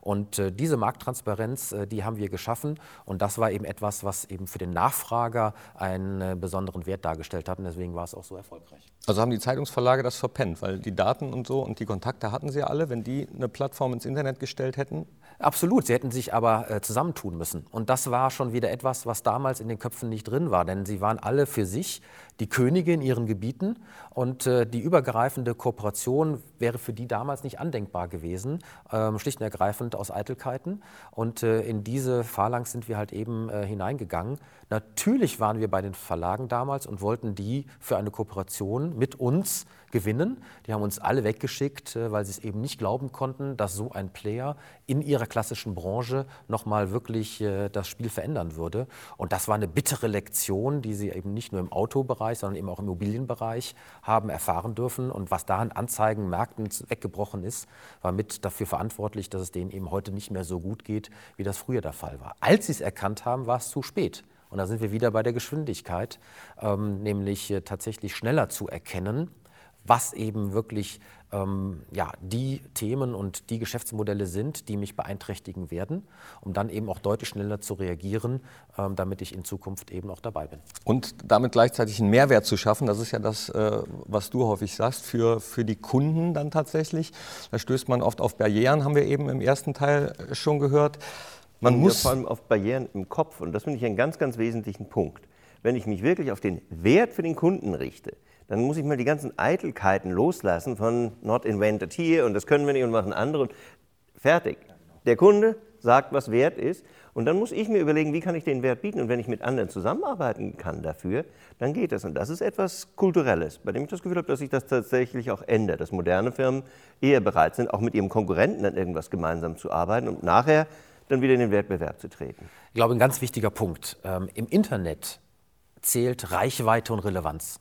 Speaker 3: Und äh, diese Markttransparenz, äh, die haben wir geschaffen. Und das war eben etwas, was eben für den Nachfrager einen äh, besonderen Wert dargestellt hat. Und deswegen war es auch so erfolgreich.
Speaker 2: Also haben die Zeitungsverlage das verpennt, weil die Daten und so und die Kontakte hatten sie ja alle. Wenn die eine Plattform ins Internet gestellt hätten,
Speaker 3: Absolut, sie hätten sich aber äh, zusammentun müssen. Und das war schon wieder etwas, was damals in den Köpfen nicht drin war, denn sie waren alle für sich die Könige in ihren Gebieten und äh, die übergreifende Kooperation wäre für die damals nicht andenkbar gewesen, ähm, schlicht und ergreifend aus Eitelkeiten. Und äh, in diese Phalanx sind wir halt eben äh, hineingegangen. Natürlich waren wir bei den Verlagen damals und wollten die für eine Kooperation mit uns gewinnen. Die haben uns alle weggeschickt, äh, weil sie es eben nicht glauben konnten, dass so ein Player in ihrer klassischen Branche nochmal wirklich äh, das Spiel verändern würde. Und das war eine bittere Lektion, die sie eben nicht nur im Autobereich, sondern eben auch im Immobilienbereich haben erfahren dürfen. Und was da an Anzeigenmärkten weggebrochen ist, war mit dafür verantwortlich, dass es denen eben heute nicht mehr so gut geht, wie das früher der Fall war. Als sie es erkannt haben, war es zu spät. Und da sind wir wieder bei der Geschwindigkeit, ähm, nämlich äh, tatsächlich schneller zu erkennen, was eben wirklich ähm, ja, die Themen und die Geschäftsmodelle sind, die mich beeinträchtigen werden, um dann eben auch deutlich schneller zu reagieren, ähm, damit ich in Zukunft eben auch dabei bin.
Speaker 2: Und damit gleichzeitig einen Mehrwert zu schaffen, das ist ja das, äh, was du häufig sagst, für, für die Kunden dann tatsächlich. Da stößt man oft auf Barrieren, haben wir eben im ersten Teil schon gehört.
Speaker 4: Man muss vor allem auf Barrieren im Kopf und das finde ich einen ganz, ganz wesentlichen Punkt. Wenn ich mich wirklich auf den Wert für den Kunden richte, dann muss ich mal die ganzen Eitelkeiten loslassen von not invented here und das können wir nicht und machen andere fertig. Der Kunde sagt, was wert ist und dann muss ich mir überlegen, wie kann ich den Wert bieten und wenn ich mit anderen zusammenarbeiten kann dafür, dann geht das und das ist etwas Kulturelles, bei dem ich das Gefühl habe, dass sich das tatsächlich auch ändert, dass moderne Firmen eher bereit sind, auch mit ihrem Konkurrenten an irgendwas gemeinsam zu arbeiten und nachher dann wieder in den Wettbewerb zu treten.
Speaker 3: Ich glaube, ein ganz wichtiger Punkt. Ähm, Im Internet zählt Reichweite und Relevanz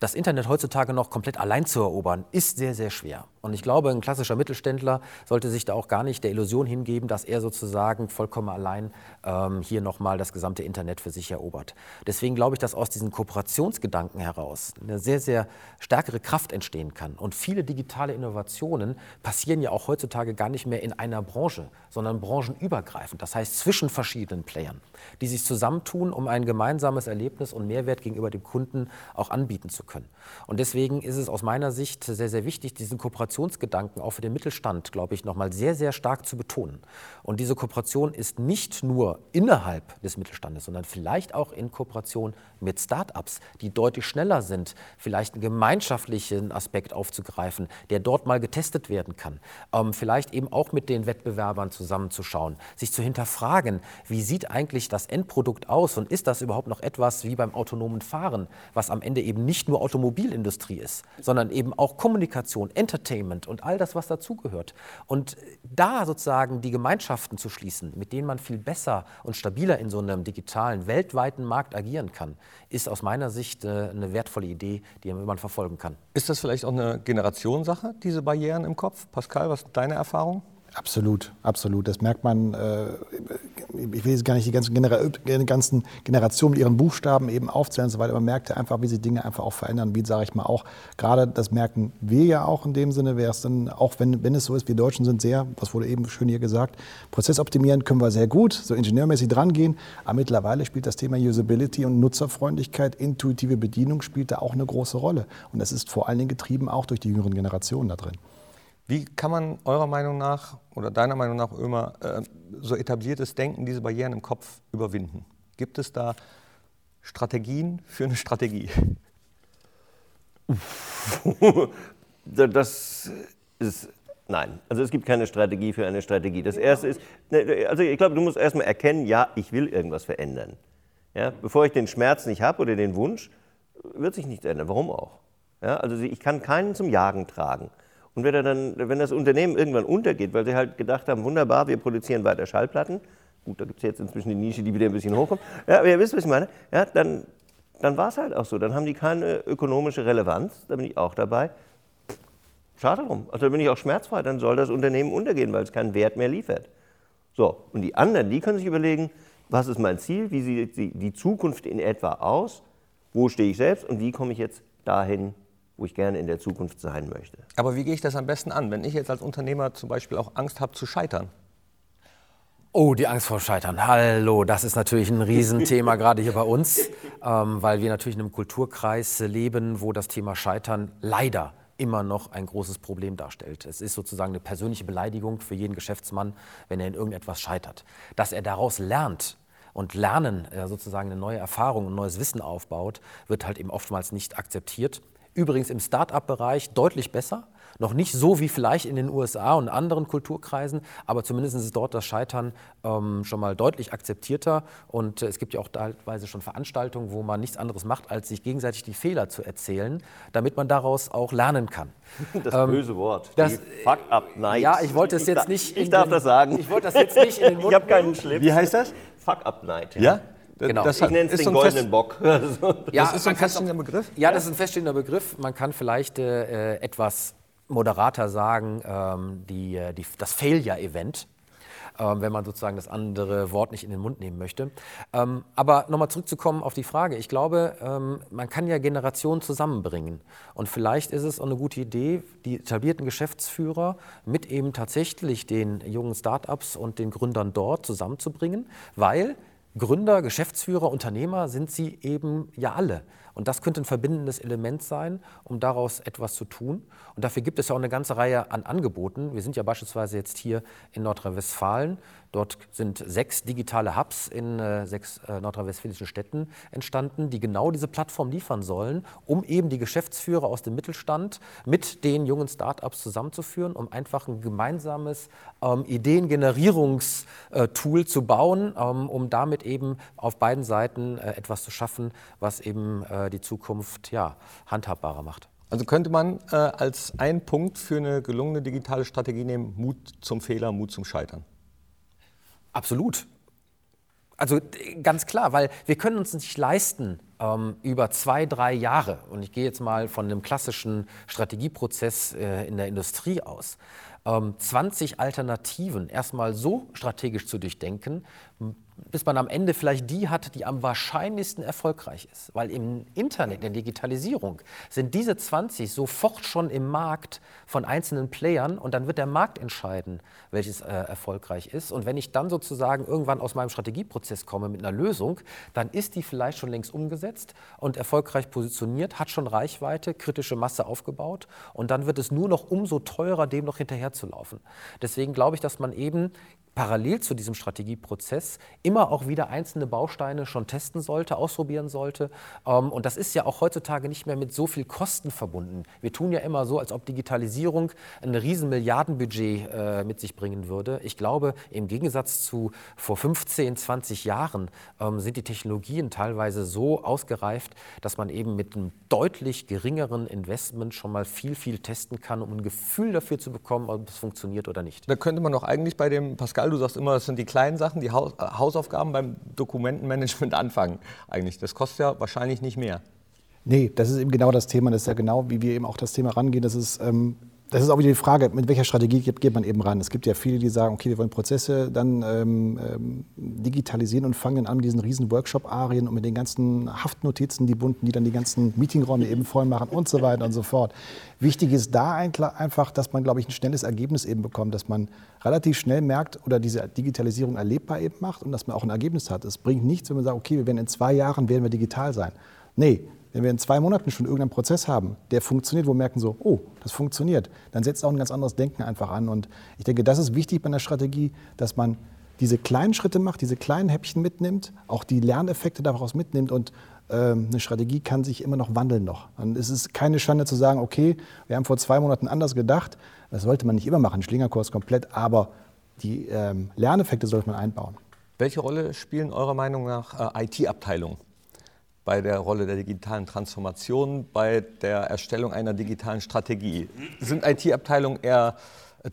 Speaker 3: das Internet heutzutage noch komplett allein zu erobern, ist sehr, sehr schwer. Und ich glaube, ein klassischer Mittelständler sollte sich da auch gar nicht der Illusion hingeben, dass er sozusagen vollkommen allein ähm, hier nochmal das gesamte Internet für sich erobert. Deswegen glaube ich, dass aus diesen Kooperationsgedanken heraus eine sehr, sehr stärkere Kraft entstehen kann. Und viele digitale Innovationen passieren ja auch heutzutage gar nicht mehr in einer Branche, sondern branchenübergreifend. Das heißt zwischen verschiedenen Playern, die sich zusammentun, um ein gemeinsames Erlebnis und Mehrwert gegenüber dem Kunden auch anbieten zu können. Und deswegen ist es aus meiner Sicht sehr, sehr wichtig, diesen Kooperationsgedanken auch für den Mittelstand, glaube ich, nochmal sehr, sehr stark zu betonen. Und diese Kooperation ist nicht nur innerhalb des Mittelstandes, sondern vielleicht auch in Kooperation mit Start-ups, die deutlich schneller sind, vielleicht einen gemeinschaftlichen Aspekt aufzugreifen, der dort mal getestet werden kann. Ähm, vielleicht eben auch mit den Wettbewerbern zusammenzuschauen, sich zu hinterfragen, wie sieht eigentlich das Endprodukt aus und ist das überhaupt noch etwas wie beim autonomen Fahren, was am Ende eben nicht nur nur Automobilindustrie ist, sondern eben auch Kommunikation, Entertainment und all das, was dazugehört. Und da sozusagen die Gemeinschaften zu schließen, mit denen man viel besser und stabiler in so einem digitalen, weltweiten Markt agieren kann, ist aus meiner Sicht äh, eine wertvolle Idee, die man verfolgen kann.
Speaker 2: Ist das vielleicht auch eine Generationssache, diese Barrieren im Kopf? Pascal, was ist deine Erfahrung?
Speaker 5: Absolut, absolut. Das merkt man, äh, ich will jetzt gar nicht die ganzen, Genera ganzen Generationen mit ihren Buchstaben eben aufzählen und so weiter, aber man merkt ja einfach, wie sich Dinge einfach auch verändern, wie sage ich mal auch, gerade das merken wir ja auch in dem Sinne, wäre es dann, auch wenn, wenn es so ist, wir Deutschen sind sehr, das wurde eben schön hier gesagt, Prozess optimieren können wir sehr gut, so ingenieurmäßig drangehen, aber mittlerweile spielt das Thema Usability und Nutzerfreundlichkeit, intuitive Bedienung spielt da auch eine große Rolle und das ist vor allen Dingen getrieben auch durch die jüngeren Generationen da drin.
Speaker 2: Wie kann man eurer Meinung nach oder deiner Meinung nach immer äh, so etabliertes Denken, diese Barrieren im Kopf überwinden? Gibt es da Strategien für eine Strategie?
Speaker 4: das ist Nein, also es gibt keine Strategie für eine Strategie. Das erste ist, ne, also ich glaube, du musst erstmal erkennen, ja, ich will irgendwas verändern. Ja, bevor ich den Schmerz nicht habe oder den Wunsch, wird sich nichts ändern. Warum auch? Ja, also ich kann keinen zum Jagen tragen. Und wenn, dann, wenn das Unternehmen irgendwann untergeht, weil sie halt gedacht haben, wunderbar, wir produzieren weiter Schallplatten, gut, da gibt es jetzt inzwischen die Nische, die wieder ein bisschen hochkommt, ja, aber ihr wisst, was ich meine, ja, dann, dann war es halt auch so. Dann haben die keine ökonomische Relevanz, da bin ich auch dabei. Schade drum. Also da bin ich auch schmerzfrei, dann soll das Unternehmen untergehen, weil es keinen Wert mehr liefert. So, und die anderen, die können sich überlegen, was ist mein Ziel, wie sieht die Zukunft in etwa aus, wo stehe ich selbst und wie komme ich jetzt dahin, wo ich gerne in der Zukunft sein möchte.
Speaker 2: Aber wie gehe ich das am besten an, wenn ich jetzt als Unternehmer zum Beispiel auch Angst habe zu scheitern?
Speaker 3: Oh, die Angst vor Scheitern. Hallo, das ist natürlich ein Riesenthema gerade hier bei uns, ähm, weil wir natürlich in einem Kulturkreis leben, wo das Thema Scheitern leider immer noch ein großes Problem darstellt. Es ist sozusagen eine persönliche Beleidigung für jeden Geschäftsmann, wenn er in irgendetwas scheitert. Dass er daraus lernt und Lernen äh, sozusagen eine neue Erfahrung und neues Wissen aufbaut, wird halt eben oftmals nicht akzeptiert. Übrigens im Start-up-Bereich deutlich besser. Noch nicht so wie vielleicht in den USA und anderen Kulturkreisen, aber zumindest ist dort das Scheitern ähm, schon mal deutlich akzeptierter. Und äh, es gibt ja auch teilweise schon Veranstaltungen, wo man nichts anderes macht, als sich gegenseitig die Fehler zu erzählen, damit man daraus auch lernen kann.
Speaker 4: Das ähm, böse Wort.
Speaker 3: Das, Fuck-up-Night. Ja, ich wollte es jetzt nicht.
Speaker 4: Ich darf den, das sagen.
Speaker 3: Ich wollte das jetzt nicht in den Mund
Speaker 4: Ich habe keinen Schlips.
Speaker 2: Wie heißt das?
Speaker 4: Fuck-up-Night.
Speaker 2: ja? ja?
Speaker 4: Genau. Das ich nenne es den goldenen Bock.
Speaker 3: ja, das ist ein feststehender Begriff? Ja, das ist ein feststehender Begriff. Man kann vielleicht äh, etwas moderater sagen, ähm, die, äh, die, das Failure-Event. Ähm, wenn man sozusagen das andere Wort nicht in den Mund nehmen möchte. Ähm, aber nochmal zurückzukommen auf die Frage. Ich glaube, ähm, man kann ja Generationen zusammenbringen. Und vielleicht ist es auch eine gute Idee, die etablierten Geschäftsführer mit eben tatsächlich den jungen Startups und den Gründern dort zusammenzubringen, weil Gründer, Geschäftsführer, Unternehmer sind sie eben ja alle. Und das könnte ein verbindendes Element sein, um daraus etwas zu tun. Und dafür gibt es ja auch eine ganze Reihe an Angeboten. Wir sind ja beispielsweise jetzt hier in Nordrhein-Westfalen Dort sind sechs digitale Hubs in äh, sechs äh, nordrhein-westfälischen Städten entstanden, die genau diese Plattform liefern sollen, um eben die Geschäftsführer aus dem Mittelstand mit den jungen Start-ups zusammenzuführen, um einfach ein gemeinsames ähm, Ideengenerierungstool zu bauen, ähm, um damit eben auf beiden Seiten äh, etwas zu schaffen, was eben äh, die Zukunft ja, handhabbarer macht.
Speaker 2: Also könnte man äh, als einen Punkt für eine gelungene digitale Strategie nehmen, Mut zum Fehler, Mut zum Scheitern.
Speaker 3: Absolut. Also ganz klar, weil wir können uns nicht leisten, ähm, über zwei, drei Jahre, und ich gehe jetzt mal von einem klassischen Strategieprozess äh, in der Industrie aus, ähm, 20 Alternativen erstmal so strategisch zu durchdenken, bis man am Ende vielleicht die hat, die am wahrscheinlichsten erfolgreich ist. Weil im Internet, in der Digitalisierung, sind diese 20 sofort schon im Markt von einzelnen Playern und dann wird der Markt entscheiden, welches äh, erfolgreich ist. Und wenn ich dann sozusagen irgendwann aus meinem Strategieprozess komme mit einer Lösung, dann ist die vielleicht schon längst umgesetzt und erfolgreich positioniert, hat schon Reichweite, kritische Masse aufgebaut und dann wird es nur noch umso teurer, dem noch hinterherzulaufen. Deswegen glaube ich, dass man eben parallel zu diesem Strategieprozess immer auch wieder einzelne Bausteine schon testen sollte, ausprobieren sollte. Ähm, und das ist ja auch heutzutage nicht mehr mit so viel Kosten verbunden. Wir tun ja immer so, als ob Digitalisierung ein riesen Milliardenbudget äh, mit sich bringen würde. Ich glaube, im Gegensatz zu vor 15, 20 Jahren ähm, sind die Technologien teilweise so ausgereift, dass man eben mit einem deutlich geringeren Investment schon mal viel, viel testen kann, um ein Gefühl dafür zu bekommen, ob es funktioniert oder nicht.
Speaker 2: Da könnte man doch eigentlich bei dem Pascal Pascal, du sagst immer, das sind die kleinen Sachen, die äh, Hausaufgaben beim Dokumentenmanagement anfangen eigentlich. Das kostet ja wahrscheinlich nicht mehr.
Speaker 5: Nee, das ist eben genau das Thema. Das ist ja genau, wie wir eben auch das Thema rangehen. Das ist ähm, das ist auch wieder die Frage, mit welcher Strategie geht man eben ran. Es gibt ja viele, die sagen, okay, wir wollen Prozesse dann ähm, ähm, digitalisieren und fangen dann an mit diesen riesen Workshop-Arien und mit den ganzen Haftnotizen, die bunten, die dann die ganzen Meetingräume eben voll machen und so weiter und so fort. Wichtig ist da einfach, dass man, glaube ich, ein schnelles Ergebnis eben bekommt, dass man relativ schnell merkt oder diese Digitalisierung erlebbar eben macht und dass man auch ein Ergebnis hat. Es bringt nichts, wenn man sagt, okay, wir werden in zwei Jahren werden wir digital sein. Nee, wenn wir in zwei Monaten schon irgendeinen Prozess haben, der funktioniert, wo wir merken so, oh, das funktioniert, dann setzt auch ein ganz anderes Denken einfach an. Und ich denke, das ist wichtig bei einer Strategie, dass man diese kleinen Schritte macht, diese kleinen Häppchen mitnimmt, auch die Lerneffekte daraus mitnimmt und ähm, eine Strategie kann sich immer noch wandeln noch. Es ist keine Schande zu sagen, okay, wir haben vor zwei Monaten anders gedacht. Das sollte man nicht immer machen, Schlingerkurs komplett, aber die ähm, Lerneffekte sollte man einbauen.
Speaker 2: Welche Rolle spielen eurer Meinung nach äh, IT-Abteilungen? Bei der Rolle der digitalen Transformation, bei der Erstellung einer digitalen Strategie. Sind IT-Abteilungen eher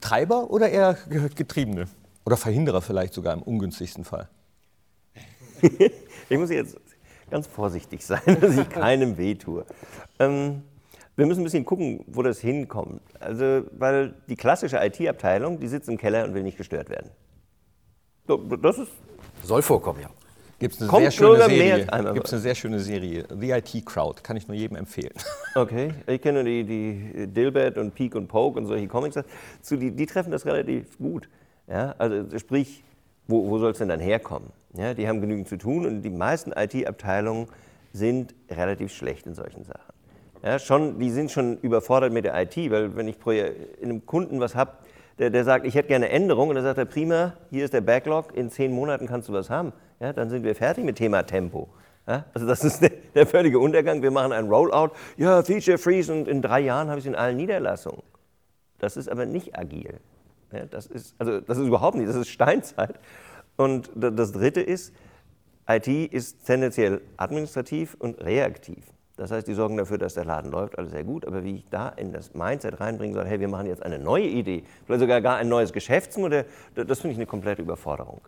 Speaker 2: Treiber oder eher Getriebene? Oder Verhinderer vielleicht sogar im ungünstigsten Fall?
Speaker 4: ich muss jetzt ganz vorsichtig sein, dass ich keinem wehtue. Ähm, wir müssen ein bisschen gucken, wo das hinkommt. Also, weil die klassische IT-Abteilung, die sitzt im Keller und will nicht gestört werden.
Speaker 3: Das ist Soll vorkommen, ja.
Speaker 2: Gibt es eine, sehr schöne Serie. Gibt's eine sehr schöne Serie. The IT Crowd. Kann ich nur jedem empfehlen.
Speaker 4: Okay. Ich kenne die, die Dilbert und Peak und Poke und solche Comics. Zu, die, die treffen das relativ gut. Ja? Also sprich, wo, wo soll es denn dann herkommen? Ja? Die haben genügend zu tun und die meisten IT-Abteilungen sind relativ schlecht in solchen Sachen. Ja, schon, die sind schon überfordert mit der IT, weil wenn ich in einem Kunden was habe, der, der sagt, ich hätte gerne Änderungen, und dann sagt er, prima, hier ist der Backlog, in zehn Monaten kannst du was haben. Ja, dann sind wir fertig mit Thema Tempo. Ja, also das ist der, der, völlige Untergang. Wir machen einen Rollout, ja, Feature Freeze und in drei Jahren habe ich es in allen Niederlassungen. Das ist aber nicht agil. Ja, das, ist, also das ist überhaupt nicht, das ist Steinzeit. Und das Dritte ist, IT ist tendenziell administrativ und reaktiv. Das heißt, die sorgen dafür, dass der Laden läuft, alles sehr gut. Aber wie ich da in das Mindset reinbringen soll, hey, wir machen jetzt eine neue Idee, vielleicht sogar gar ein neues Geschäftsmodell, das finde ich eine komplette Überforderung.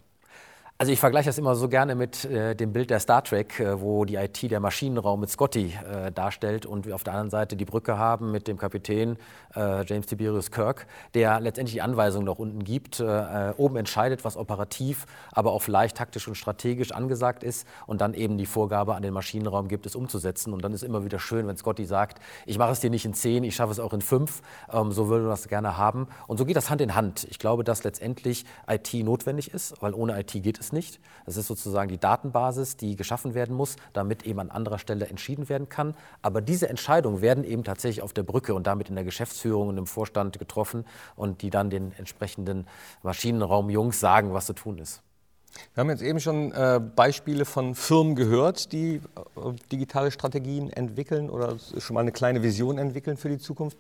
Speaker 3: Also ich vergleiche das immer so gerne mit äh, dem Bild der Star Trek, äh, wo die IT der Maschinenraum mit Scotty äh, darstellt und wir auf der anderen Seite die Brücke haben mit dem Kapitän äh, James Tiberius Kirk, der letztendlich die Anweisungen nach unten gibt, äh, oben entscheidet, was operativ, aber auch vielleicht taktisch und strategisch angesagt ist und dann eben die Vorgabe an den Maschinenraum gibt, es umzusetzen. Und dann ist immer wieder schön, wenn Scotty sagt, ich mache es dir nicht in zehn, ich schaffe es auch in fünf, ähm, so würde man das gerne haben. Und so geht das Hand in Hand. Ich glaube, dass letztendlich IT notwendig ist, weil ohne IT geht es es nicht. Das ist sozusagen die Datenbasis, die geschaffen werden muss, damit eben an anderer Stelle entschieden werden kann. Aber diese Entscheidungen werden eben tatsächlich auf der Brücke und damit in der Geschäftsführung und im Vorstand getroffen und die dann den entsprechenden Maschinenraumjungs sagen, was zu tun ist.
Speaker 2: Wir haben jetzt eben schon äh, Beispiele von Firmen gehört, die äh, digitale Strategien entwickeln oder schon mal eine kleine Vision entwickeln für die Zukunft.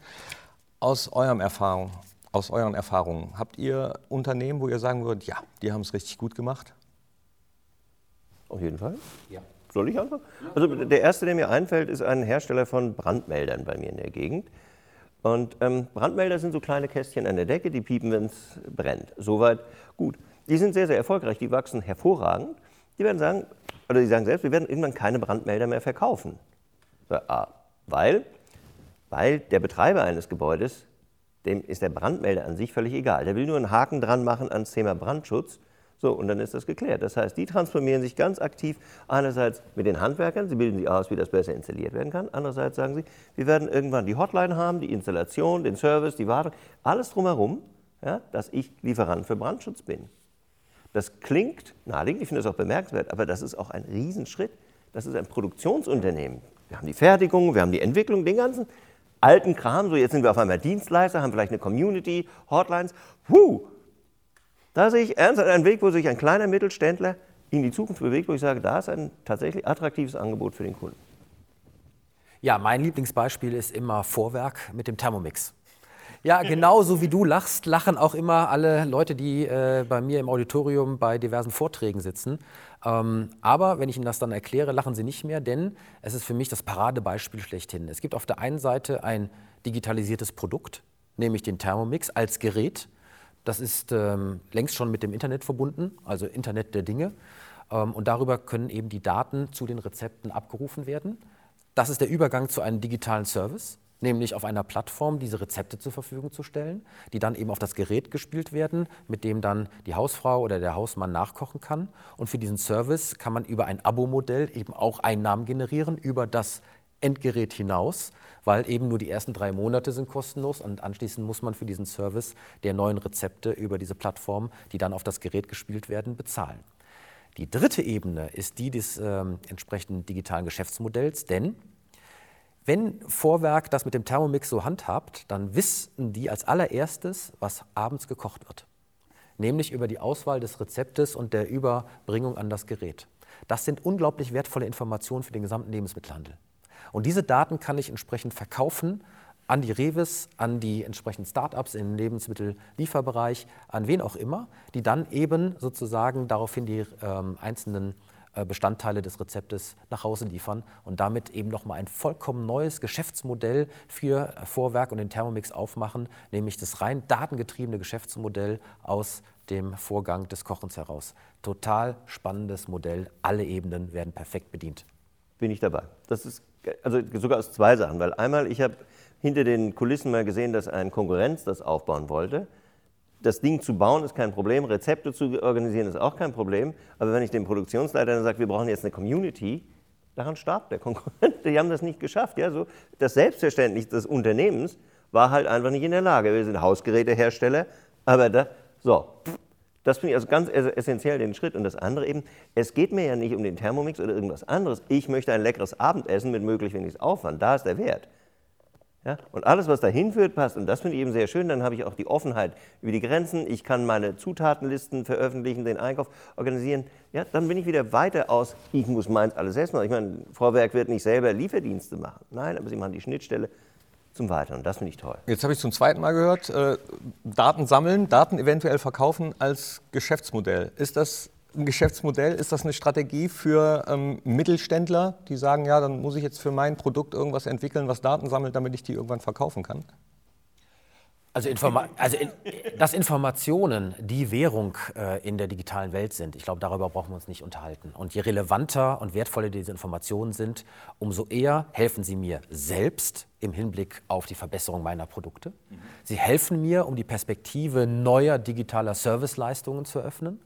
Speaker 2: Aus eurem Erfahrung, aus euren Erfahrungen, habt ihr Unternehmen, wo ihr sagen würdet, ja, die haben es richtig gut gemacht?
Speaker 4: Auf jeden Fall. Ja. Soll ich anfangen? Also der erste, der mir einfällt, ist ein Hersteller von Brandmeldern bei mir in der Gegend. Und ähm, Brandmelder sind so kleine Kästchen an der Decke, die piepen, wenn es brennt. Soweit gut. Die sind sehr, sehr erfolgreich, die wachsen hervorragend. Die werden sagen, oder die sagen selbst, wir werden irgendwann keine Brandmelder mehr verkaufen. Ah, weil, weil der Betreiber eines Gebäudes dem ist der Brandmelder an sich völlig egal. Der will nur einen Haken dran machen ans Thema Brandschutz. So, und dann ist das geklärt. Das heißt, die transformieren sich ganz aktiv einerseits mit den Handwerkern, sie bilden sich aus, wie das besser installiert werden kann. Andererseits sagen sie, wir werden irgendwann die Hotline haben, die Installation, den Service, die Wartung, alles drumherum, ja, dass ich Lieferant für Brandschutz bin. Das klingt naheliegend, ich finde das auch bemerkenswert, aber das ist auch ein Riesenschritt. Das ist ein Produktionsunternehmen. Wir haben die Fertigung, wir haben die Entwicklung, den ganzen alten Kram, so jetzt sind wir auf einmal Dienstleister, haben vielleicht eine Community, Hotlines. Puh, Da sehe ich ernsthaft einen Weg, wo sich ein kleiner Mittelständler in die Zukunft bewegt, wo ich sage, da ist ein tatsächlich attraktives Angebot für den Kunden.
Speaker 3: Ja, mein Lieblingsbeispiel ist immer Vorwerk mit dem Thermomix. Ja, genauso wie du lachst, lachen auch immer alle Leute, die äh, bei mir im Auditorium bei diversen Vorträgen sitzen. Ähm, aber wenn ich Ihnen das dann erkläre, lachen sie nicht mehr, denn es ist für mich das Paradebeispiel schlechthin. Es gibt auf der einen Seite ein digitalisiertes Produkt, nämlich den Thermomix als Gerät. Das ist ähm, längst schon mit dem Internet verbunden, also Internet der Dinge. Ähm, und darüber können eben die Daten zu den Rezepten abgerufen werden. Das ist der Übergang zu einem digitalen Service, nämlich auf einer Plattform diese Rezepte zur Verfügung zu stellen, die dann eben auf das Gerät gespielt werden, mit dem dann die Hausfrau oder der Hausmann nachkochen kann. Und für diesen Service kann man über ein Abo-Modell eben auch Einnahmen generieren über das Endgerät hinaus, weil eben nur die ersten drei Monate sind kostenlos und anschließend muss man für diesen Service der neuen Rezepte über diese Plattform, die dann auf das Gerät gespielt werden, bezahlen. Die dritte Ebene ist die des äh, entsprechenden digitalen Geschäftsmodells, denn wenn Vorwerk das mit dem Thermomix so handhabt, dann wissen die als allererstes, was abends gekocht wird. Nämlich über die Auswahl des Rezeptes und der Überbringung an das Gerät. Das sind unglaublich wertvolle Informationen für den gesamten Lebensmittelhandel. Und diese Daten kann ich entsprechend verkaufen an die Revis, an die entsprechenden Startups im Lebensmittellieferbereich, an wen auch immer, die dann eben sozusagen daraufhin die ähm, einzelnen äh, Bestandteile des Rezeptes nach Hause liefern und damit eben nochmal ein vollkommen neues Geschäftsmodell für Vorwerk und den Thermomix aufmachen, nämlich das rein datengetriebene Geschäftsmodell aus dem Vorgang des Kochens heraus. Total spannendes Modell, alle Ebenen werden perfekt bedient.
Speaker 4: Bin ich dabei. Das ist also sogar aus zwei Sachen, weil einmal ich habe hinter den Kulissen mal gesehen, dass ein Konkurrenz das aufbauen wollte. Das Ding zu bauen ist kein Problem, Rezepte zu organisieren ist auch kein Problem. Aber wenn ich dem Produktionsleiter dann sage, wir brauchen jetzt eine Community, daran starb der Konkurrent. Die haben das nicht geschafft. Ja, so das Selbstverständnis des Unternehmens war halt einfach nicht in der Lage. Wir sind Hausgerätehersteller, aber da, so, das finde ich also ganz essentiell den Schritt. Und das andere eben, es geht mir ja nicht um den Thermomix oder irgendwas anderes. Ich möchte ein leckeres Abendessen mit möglichst wenig Aufwand. Da ist der Wert. Ja? Und alles, was dahin führt, passt. Und das finde ich eben sehr schön. Dann habe ich auch die Offenheit über die Grenzen. Ich kann meine Zutatenlisten veröffentlichen, den Einkauf organisieren. Ja, dann bin ich wieder weiter aus, ich muss meins alles machen. Ich meine, Vorwerk wird nicht selber Lieferdienste machen. Nein, aber sie machen die Schnittstelle zum Weiteren. Das finde ich toll.
Speaker 2: Jetzt habe ich zum zweiten Mal gehört, äh, Daten sammeln, Daten eventuell verkaufen als Geschäftsmodell. Ist das ein Geschäftsmodell? Ist das eine Strategie für ähm, Mittelständler, die sagen, ja, dann muss ich jetzt für mein Produkt irgendwas entwickeln, was Daten sammelt, damit ich die irgendwann verkaufen kann?
Speaker 3: Also, Informa also in, dass Informationen die Währung äh, in der digitalen Welt sind, ich glaube, darüber brauchen wir uns nicht unterhalten. Und je relevanter und wertvoller diese Informationen sind, umso eher helfen sie mir selbst im Hinblick auf die Verbesserung meiner Produkte. Sie helfen mir, um die Perspektive neuer digitaler Serviceleistungen zu öffnen.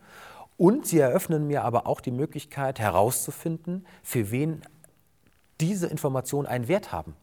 Speaker 3: Und sie eröffnen mir aber auch die Möglichkeit herauszufinden, für wen diese Informationen einen Wert haben,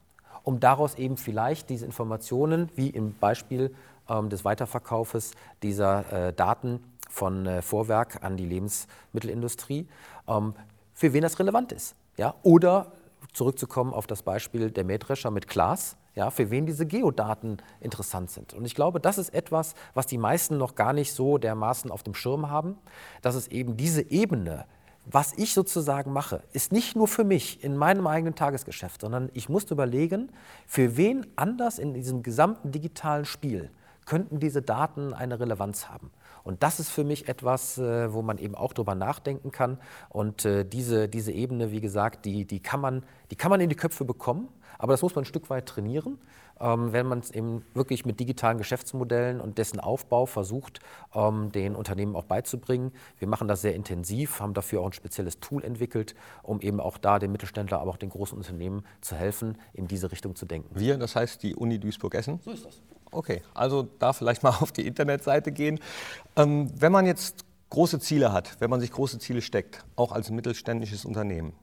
Speaker 3: um daraus eben vielleicht diese Informationen, wie im Beispiel ähm, des Weiterverkaufes dieser äh, Daten von äh, Vorwerk an die Lebensmittelindustrie, ähm, für wen das relevant ist. Ja? Oder zurückzukommen auf das Beispiel der Mähdrescher mit Klaas, ja, für wen diese Geodaten interessant sind. Und ich glaube, das ist etwas, was die meisten noch gar nicht so dermaßen auf dem Schirm haben, dass es eben diese Ebene, was ich sozusagen mache, ist nicht nur für mich in meinem eigenen Tagesgeschäft, sondern ich muss überlegen, für wen anders in diesem gesamten digitalen Spiel könnten diese Daten eine Relevanz haben. Und das ist für mich etwas, äh, wo man eben auch drüber nachdenken kann. Und äh, diese, diese Ebene, wie gesagt, die, die, kann man, die kann man in die Köpfe bekommen. Aber das muss man ein Stück weit trainieren, ähm, wenn man es eben wirklich mit digitalen Geschäftsmodellen und dessen Aufbau versucht, ähm, den Unternehmen auch beizubringen. Wir machen das sehr intensiv, haben dafür auch ein spezielles Tool entwickelt, um eben auch da den Mittelständler, aber auch den großen Unternehmen zu helfen, in diese Richtung zu denken.
Speaker 2: Wir, das heißt die Uni Duisburg-Essen?
Speaker 3: So ist das.
Speaker 2: Okay, also da vielleicht mal auf die Internetseite gehen. Ähm, wenn man jetzt große Ziele hat, wenn man sich große Ziele steckt, auch als mittelständisches Unternehmen,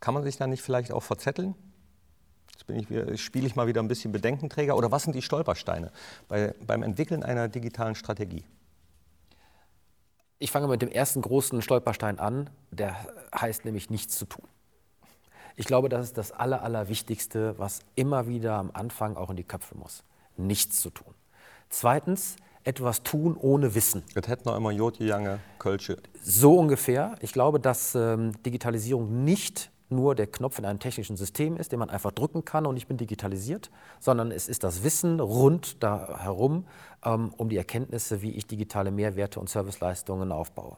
Speaker 2: kann man sich da nicht vielleicht auch verzetteln? Jetzt spiele ich mal wieder ein bisschen Bedenkenträger. Oder was sind die Stolpersteine bei, beim Entwickeln einer digitalen Strategie?
Speaker 3: Ich fange mit dem ersten großen Stolperstein an, der heißt nämlich nichts zu tun. Ich glaube, das ist das Aller, Allerwichtigste, was immer wieder am Anfang auch in die Köpfe muss. Nichts zu tun. Zweitens, etwas tun ohne Wissen.
Speaker 2: Das hätte noch immer Jodje Jange Kölsche.
Speaker 3: So ungefähr. Ich glaube, dass ähm, Digitalisierung nicht nur der Knopf in einem technischen System ist, den man einfach drücken kann und ich bin digitalisiert, sondern es ist das Wissen rund da herum ähm, um die Erkenntnisse, wie ich digitale Mehrwerte und Serviceleistungen aufbaue.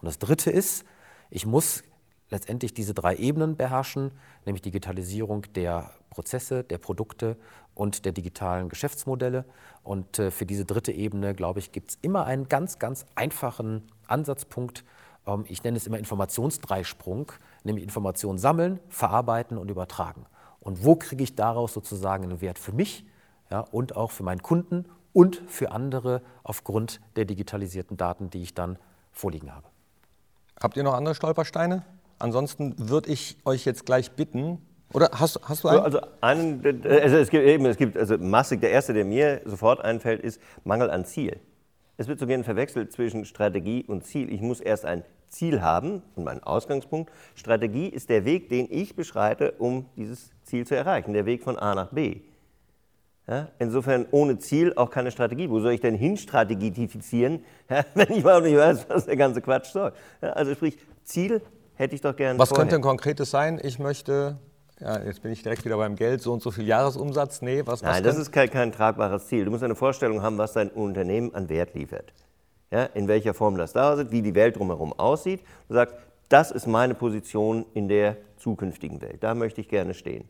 Speaker 3: Und das Dritte ist, ich muss letztendlich diese drei Ebenen beherrschen, nämlich Digitalisierung der Prozesse, der Produkte und der digitalen Geschäftsmodelle. Und äh, für diese dritte Ebene, glaube ich, gibt es immer einen ganz, ganz einfachen Ansatzpunkt. Ähm, ich nenne es immer Informationsdreisprung, nämlich Informationen sammeln, verarbeiten und übertragen. Und wo kriege ich daraus sozusagen einen Wert für mich ja, und auch für meinen Kunden und für andere aufgrund der digitalisierten Daten, die ich dann vorliegen habe.
Speaker 2: Habt ihr noch andere Stolpersteine? Ansonsten würde ich euch jetzt gleich bitten, oder hast, hast du einen?
Speaker 4: Also, einen, also es gibt eben, es gibt also massig, der erste, der mir sofort einfällt, ist Mangel an Ziel. Es wird so gerne verwechselt zwischen Strategie und Ziel. Ich muss erst ein Ziel haben und meinen Ausgangspunkt. Strategie ist der Weg, den ich beschreite, um dieses Ziel zu erreichen, der Weg von A nach B. Ja, insofern ohne Ziel auch keine Strategie. Wo soll ich denn hinstrategetifizieren, ja, wenn ich überhaupt nicht weiß, was der ganze Quatsch soll? Ja, also sprich, Ziel hätte ich doch gerne.
Speaker 2: Was vorher. könnte ein konkretes sein? Ich möchte, ja, jetzt bin ich direkt wieder beim Geld, so und so viel Jahresumsatz. Nee, was
Speaker 4: Nein, was das ist kein, kein, tragbares Ziel. Du musst eine Vorstellung haben, was dein Unternehmen an Wert liefert. Ja, in welcher Form das da ist, wie die Welt drumherum aussieht. Du sagst, das ist meine Position in der zukünftigen Welt. Da möchte ich gerne stehen.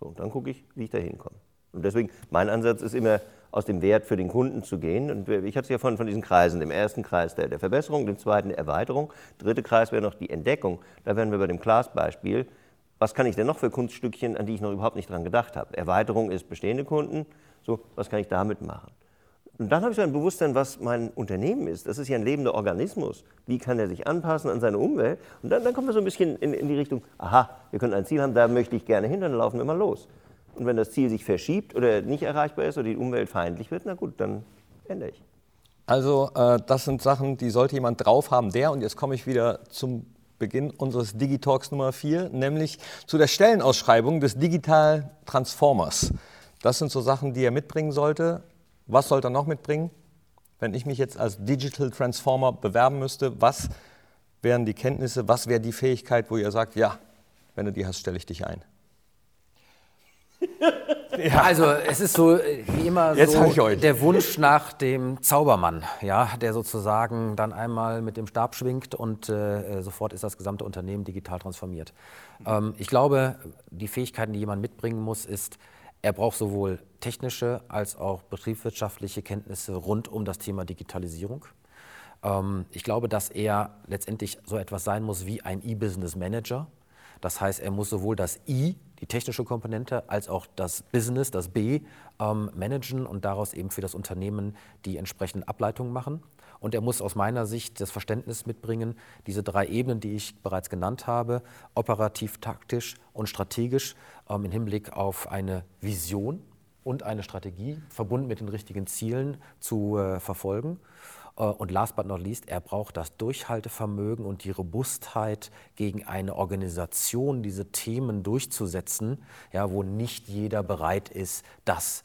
Speaker 4: So, und dann gucke ich, wie ich da hinkomme. Und deswegen, mein Ansatz ist immer, aus dem Wert für den Kunden zu gehen. Und ich hatte es ja von, von diesen Kreisen, dem ersten Kreis der, der Verbesserung, dem zweiten der Erweiterung, dritte Kreis wäre noch die Entdeckung. Da wären wir bei dem Glasbeispiel. Was kann ich denn noch für Kunststückchen, an die ich noch überhaupt nicht dran gedacht habe? Erweiterung ist bestehende Kunden. So, was kann ich damit machen? Und dann habe ich so ein Bewusstsein, was mein Unternehmen ist. Das ist ja ein lebender Organismus. Wie kann er sich anpassen an seine Umwelt? Und dann, dann kommen wir so ein bisschen in, in die Richtung, aha, wir können ein Ziel haben, da möchte ich gerne hin, dann laufen wir mal los. Und wenn das Ziel sich verschiebt oder nicht erreichbar ist oder die Umwelt feindlich wird, na gut, dann ändere ich.
Speaker 2: Also äh, das sind Sachen, die sollte jemand drauf haben, der, und jetzt komme ich wieder zum Beginn unseres Digitalks Nummer 4, nämlich zu der Stellenausschreibung des Digital Transformers. Das sind so Sachen, die er mitbringen sollte. Was sollte er noch mitbringen? Wenn ich mich jetzt als Digital Transformer bewerben müsste, was wären die Kenntnisse, was wäre die Fähigkeit, wo ihr sagt, ja, wenn du die hast, stelle ich dich ein?
Speaker 3: Ja. Also es ist so wie immer so der Wunsch nach dem Zaubermann, ja, der sozusagen dann einmal mit dem Stab schwingt und äh, sofort ist das gesamte Unternehmen digital transformiert. Ähm, ich glaube, die Fähigkeiten, die jemand mitbringen muss, ist, er braucht sowohl technische als auch betriebswirtschaftliche Kenntnisse rund um das Thema Digitalisierung. Ähm, ich glaube, dass er letztendlich so etwas sein muss wie ein E-Business Manager. Das heißt, er muss sowohl das I die technische Komponente als auch das Business, das B, ähm, managen und daraus eben für das Unternehmen die entsprechenden Ableitungen machen. Und er muss aus meiner Sicht das Verständnis mitbringen, diese drei Ebenen, die ich bereits genannt habe, operativ, taktisch und strategisch ähm, im Hinblick auf eine Vision und eine Strategie, verbunden mit den richtigen Zielen zu äh, verfolgen. Äh, und last but not least, er braucht das Durchhaltevermögen und die Robustheit gegen eine Organisation, diese Themen durchzusetzen, ja, wo nicht jeder bereit ist, das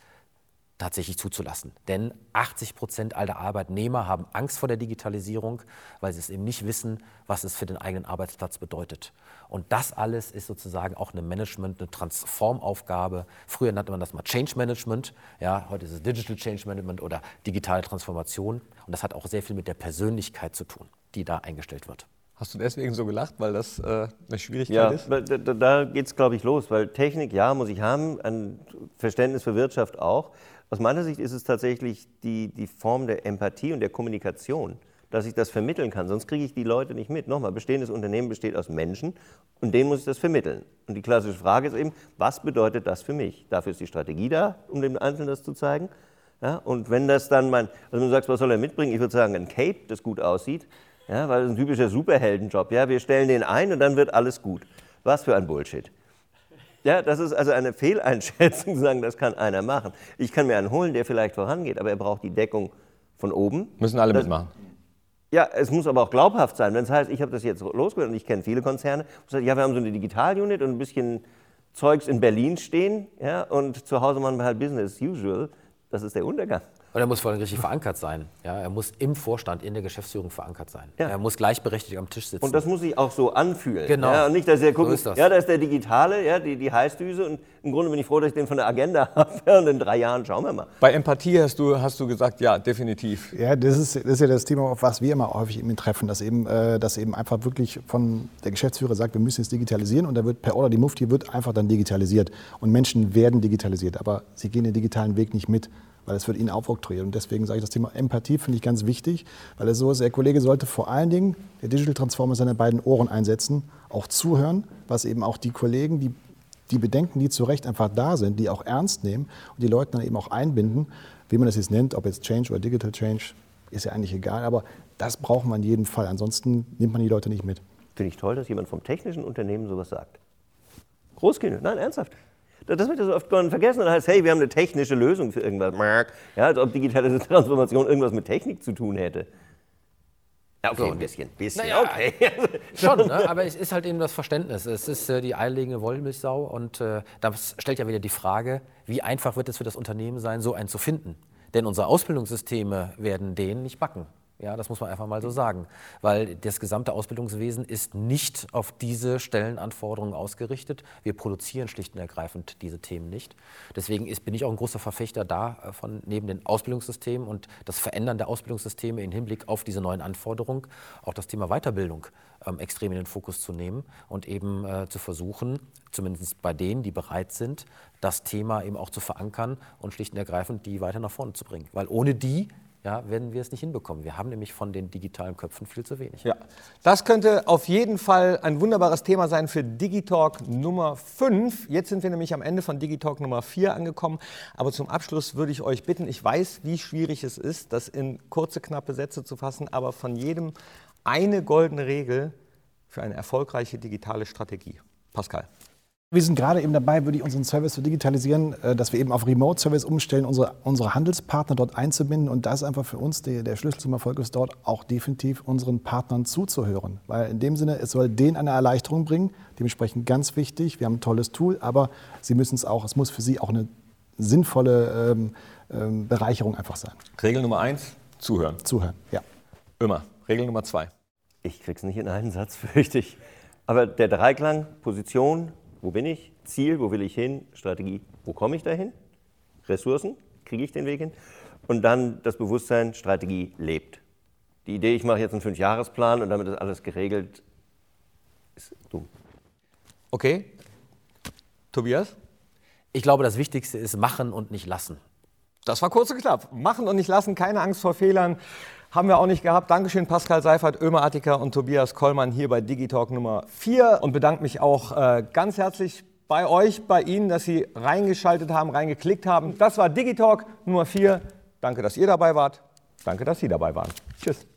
Speaker 3: tatsächlich zuzulassen. Denn 80 Prozent aller Arbeitnehmer haben Angst vor der Digitalisierung, weil sie es eben nicht wissen, was es für den eigenen Arbeitsplatz bedeutet. Und das alles ist sozusagen auch eine Management, eine Transformaufgabe. Früher nannte man das mal Change Management, ja, heute ist es Digital Change Management oder digitale Transformation. Und das hat auch sehr viel mit der Persönlichkeit zu tun, die da eingestellt wird.
Speaker 2: Hast du deswegen so gelacht, weil das äh, eine Schwierigkeit
Speaker 4: ja,
Speaker 2: ist?
Speaker 4: Ja, da, da geht es, glaube ich, los, weil Technik, ja, muss ich haben, ein Verständnis für Wirtschaft auch. Aus meiner Sicht ist es tatsächlich die, die Form der Empathie und der Kommunikation, dass ich das vermitteln kann. Sonst kriege ich die Leute nicht mit. Nochmal, bestehendes Unternehmen besteht aus Menschen und denen muss ich das vermitteln. Und die klassische Frage ist eben, was bedeutet das für mich? Dafür ist die Strategie da, um dem Einzelnen das zu zeigen. Ja, und wenn das dann mein, also du sagst, was soll er mitbringen? Ich würde sagen, ein Cape, das gut aussieht, ja, weil das ist ein typischer Superheldenjob. Ja, wir stellen den ein und dann wird alles gut. Was für ein Bullshit. Ja, das ist also eine Fehleinschätzung, zu sagen, das kann einer machen. Ich kann mir einen holen, der vielleicht vorangeht, aber er braucht die Deckung von oben.
Speaker 2: Müssen alle das, mitmachen.
Speaker 4: Ja, es muss aber auch glaubhaft sein. Wenn es heißt, ich habe das jetzt losgehört und ich kenne viele Konzerne, sagt, ja, wir haben so eine Digital-Unit und ein bisschen Zeugs in Berlin stehen ja, und zu Hause machen wir halt Business as usual. Das ist der Untergang.
Speaker 3: Und er muss vor allem richtig verankert sein. Ja, er muss im Vorstand, in der Geschäftsführung verankert sein. Ja. Er muss gleichberechtigt am Tisch sitzen.
Speaker 4: Und das muss sich auch so anfühlen.
Speaker 3: Genau.
Speaker 4: Ja, und nicht, dass er guckt,
Speaker 3: So ist das.
Speaker 4: ja, da ist der Digitale, ja, die, die Heißdüse. Und im Grunde bin ich froh, dass ich den von der Agenda habe. Und in drei Jahren schauen wir mal.
Speaker 2: Bei Empathie hast du, hast du gesagt, ja, definitiv.
Speaker 5: Ja, das ist, das ist ja das Thema, auf was wir immer häufig eben treffen, dass eben, äh, dass eben einfach wirklich von der Geschäftsführer sagt, wir müssen jetzt digitalisieren und da wird per Order die Mufti wird einfach dann digitalisiert und Menschen werden digitalisiert, aber sie gehen den digitalen Weg nicht mit, weil es wird ihnen aufoktroyiert und deswegen sage ich, das Thema Empathie finde ich ganz wichtig, weil es so ist, der Kollege sollte vor allen Dingen der Digital Transformer seine beiden Ohren einsetzen, auch zuhören, was eben auch die Kollegen, die die Bedenken, die zu Recht einfach da sind, die auch ernst nehmen und die Leute dann eben auch einbinden, wie man das jetzt nennt, ob jetzt Change oder Digital Change, ist ja eigentlich egal, aber das braucht man in jedem Fall. Ansonsten nimmt man die Leute nicht mit.
Speaker 4: Finde ich toll, dass jemand vom technischen Unternehmen sowas sagt. Großkinder, nein, ernsthaft. Das wird ja so oft vergessen. Dann heißt, hey, wir haben eine technische Lösung für irgendwas. Ja, als ob digitale Transformation irgendwas mit Technik zu tun hätte. Ja, okay, ein bisschen, bisschen,
Speaker 3: Naja,
Speaker 4: okay.
Speaker 3: Schon, ne? aber es ist halt eben das Verständnis. Es ist äh, die eierlegende Wollmilchsau und äh, das stellt ja wieder die Frage, wie einfach wird es für das Unternehmen sein, so einen zu finden? Denn unsere Ausbildungssysteme werden den nicht backen. Ja, das muss man einfach mal so sagen, weil das gesamte Ausbildungswesen ist nicht auf diese Stellenanforderungen ausgerichtet. Wir produzieren schlicht und ergreifend diese Themen nicht. Deswegen ist, bin ich auch ein großer Verfechter davon, neben den Ausbildungssystemen und das Verändern der Ausbildungssysteme im Hinblick auf diese neuen Anforderungen auch das Thema Weiterbildung ähm, extrem in den Fokus zu nehmen und eben äh, zu versuchen, zumindest bei denen, die bereit sind, das Thema eben auch zu verankern und schlicht und ergreifend die weiter nach vorne zu bringen. Weil ohne die ja, werden wir es nicht hinbekommen. Wir haben nämlich von den digitalen Köpfen viel zu wenig.
Speaker 2: Ja, das könnte auf jeden Fall ein wunderbares Thema sein für Digitalk Nummer 5. Jetzt sind wir nämlich am Ende von Digitalk Nummer 4 angekommen. Aber zum Abschluss würde ich euch bitten, ich weiß, wie schwierig es ist, das in kurze, knappe Sätze zu fassen, aber von jedem eine goldene Regel für eine erfolgreiche digitale Strategie. Pascal.
Speaker 5: Wir sind gerade eben dabei, würde ich unseren Service zu digitalisieren, äh, dass wir eben auf Remote-Service umstellen, unsere, unsere Handelspartner dort einzubinden. Und das ist einfach für uns die, der Schlüssel zum Erfolg ist dort auch definitiv unseren Partnern zuzuhören. Weil in dem Sinne, es soll denen eine Erleichterung bringen. Dementsprechend ganz wichtig. Wir haben ein tolles Tool, aber sie müssen es auch, es muss für sie auch eine sinnvolle ähm, ähm, Bereicherung einfach sein.
Speaker 2: Regel Nummer 1, zuhören.
Speaker 5: Zuhören, ja.
Speaker 2: Immer. Regel Nummer 2.
Speaker 4: Ich krieg's nicht in einen Satz, fürchte ich. Aber der Dreiklang, Position, wo bin ich? Ziel, wo will ich hin? Strategie, wo komme ich dahin? Ressourcen, kriege ich den Weg hin? Und dann das Bewusstsein, Strategie lebt. Die Idee, ich mache jetzt einen Fünfjahresplan und damit ist alles geregelt, ist dumm.
Speaker 2: Okay. Tobias?
Speaker 3: Ich glaube, das Wichtigste ist machen und nicht lassen.
Speaker 2: Das war kurz und knapp. Machen und nicht lassen, keine Angst vor Fehlern. Haben wir auch nicht gehabt. Dankeschön Pascal Seifert, Ömer Attiker und Tobias Kollmann hier bei Digitalk Nummer 4 und bedanke mich auch äh, ganz herzlich bei euch, bei Ihnen, dass Sie reingeschaltet haben, reingeklickt haben. Das war Digitalk Nummer 4. Danke, dass ihr dabei wart. Danke, dass Sie dabei waren. Tschüss.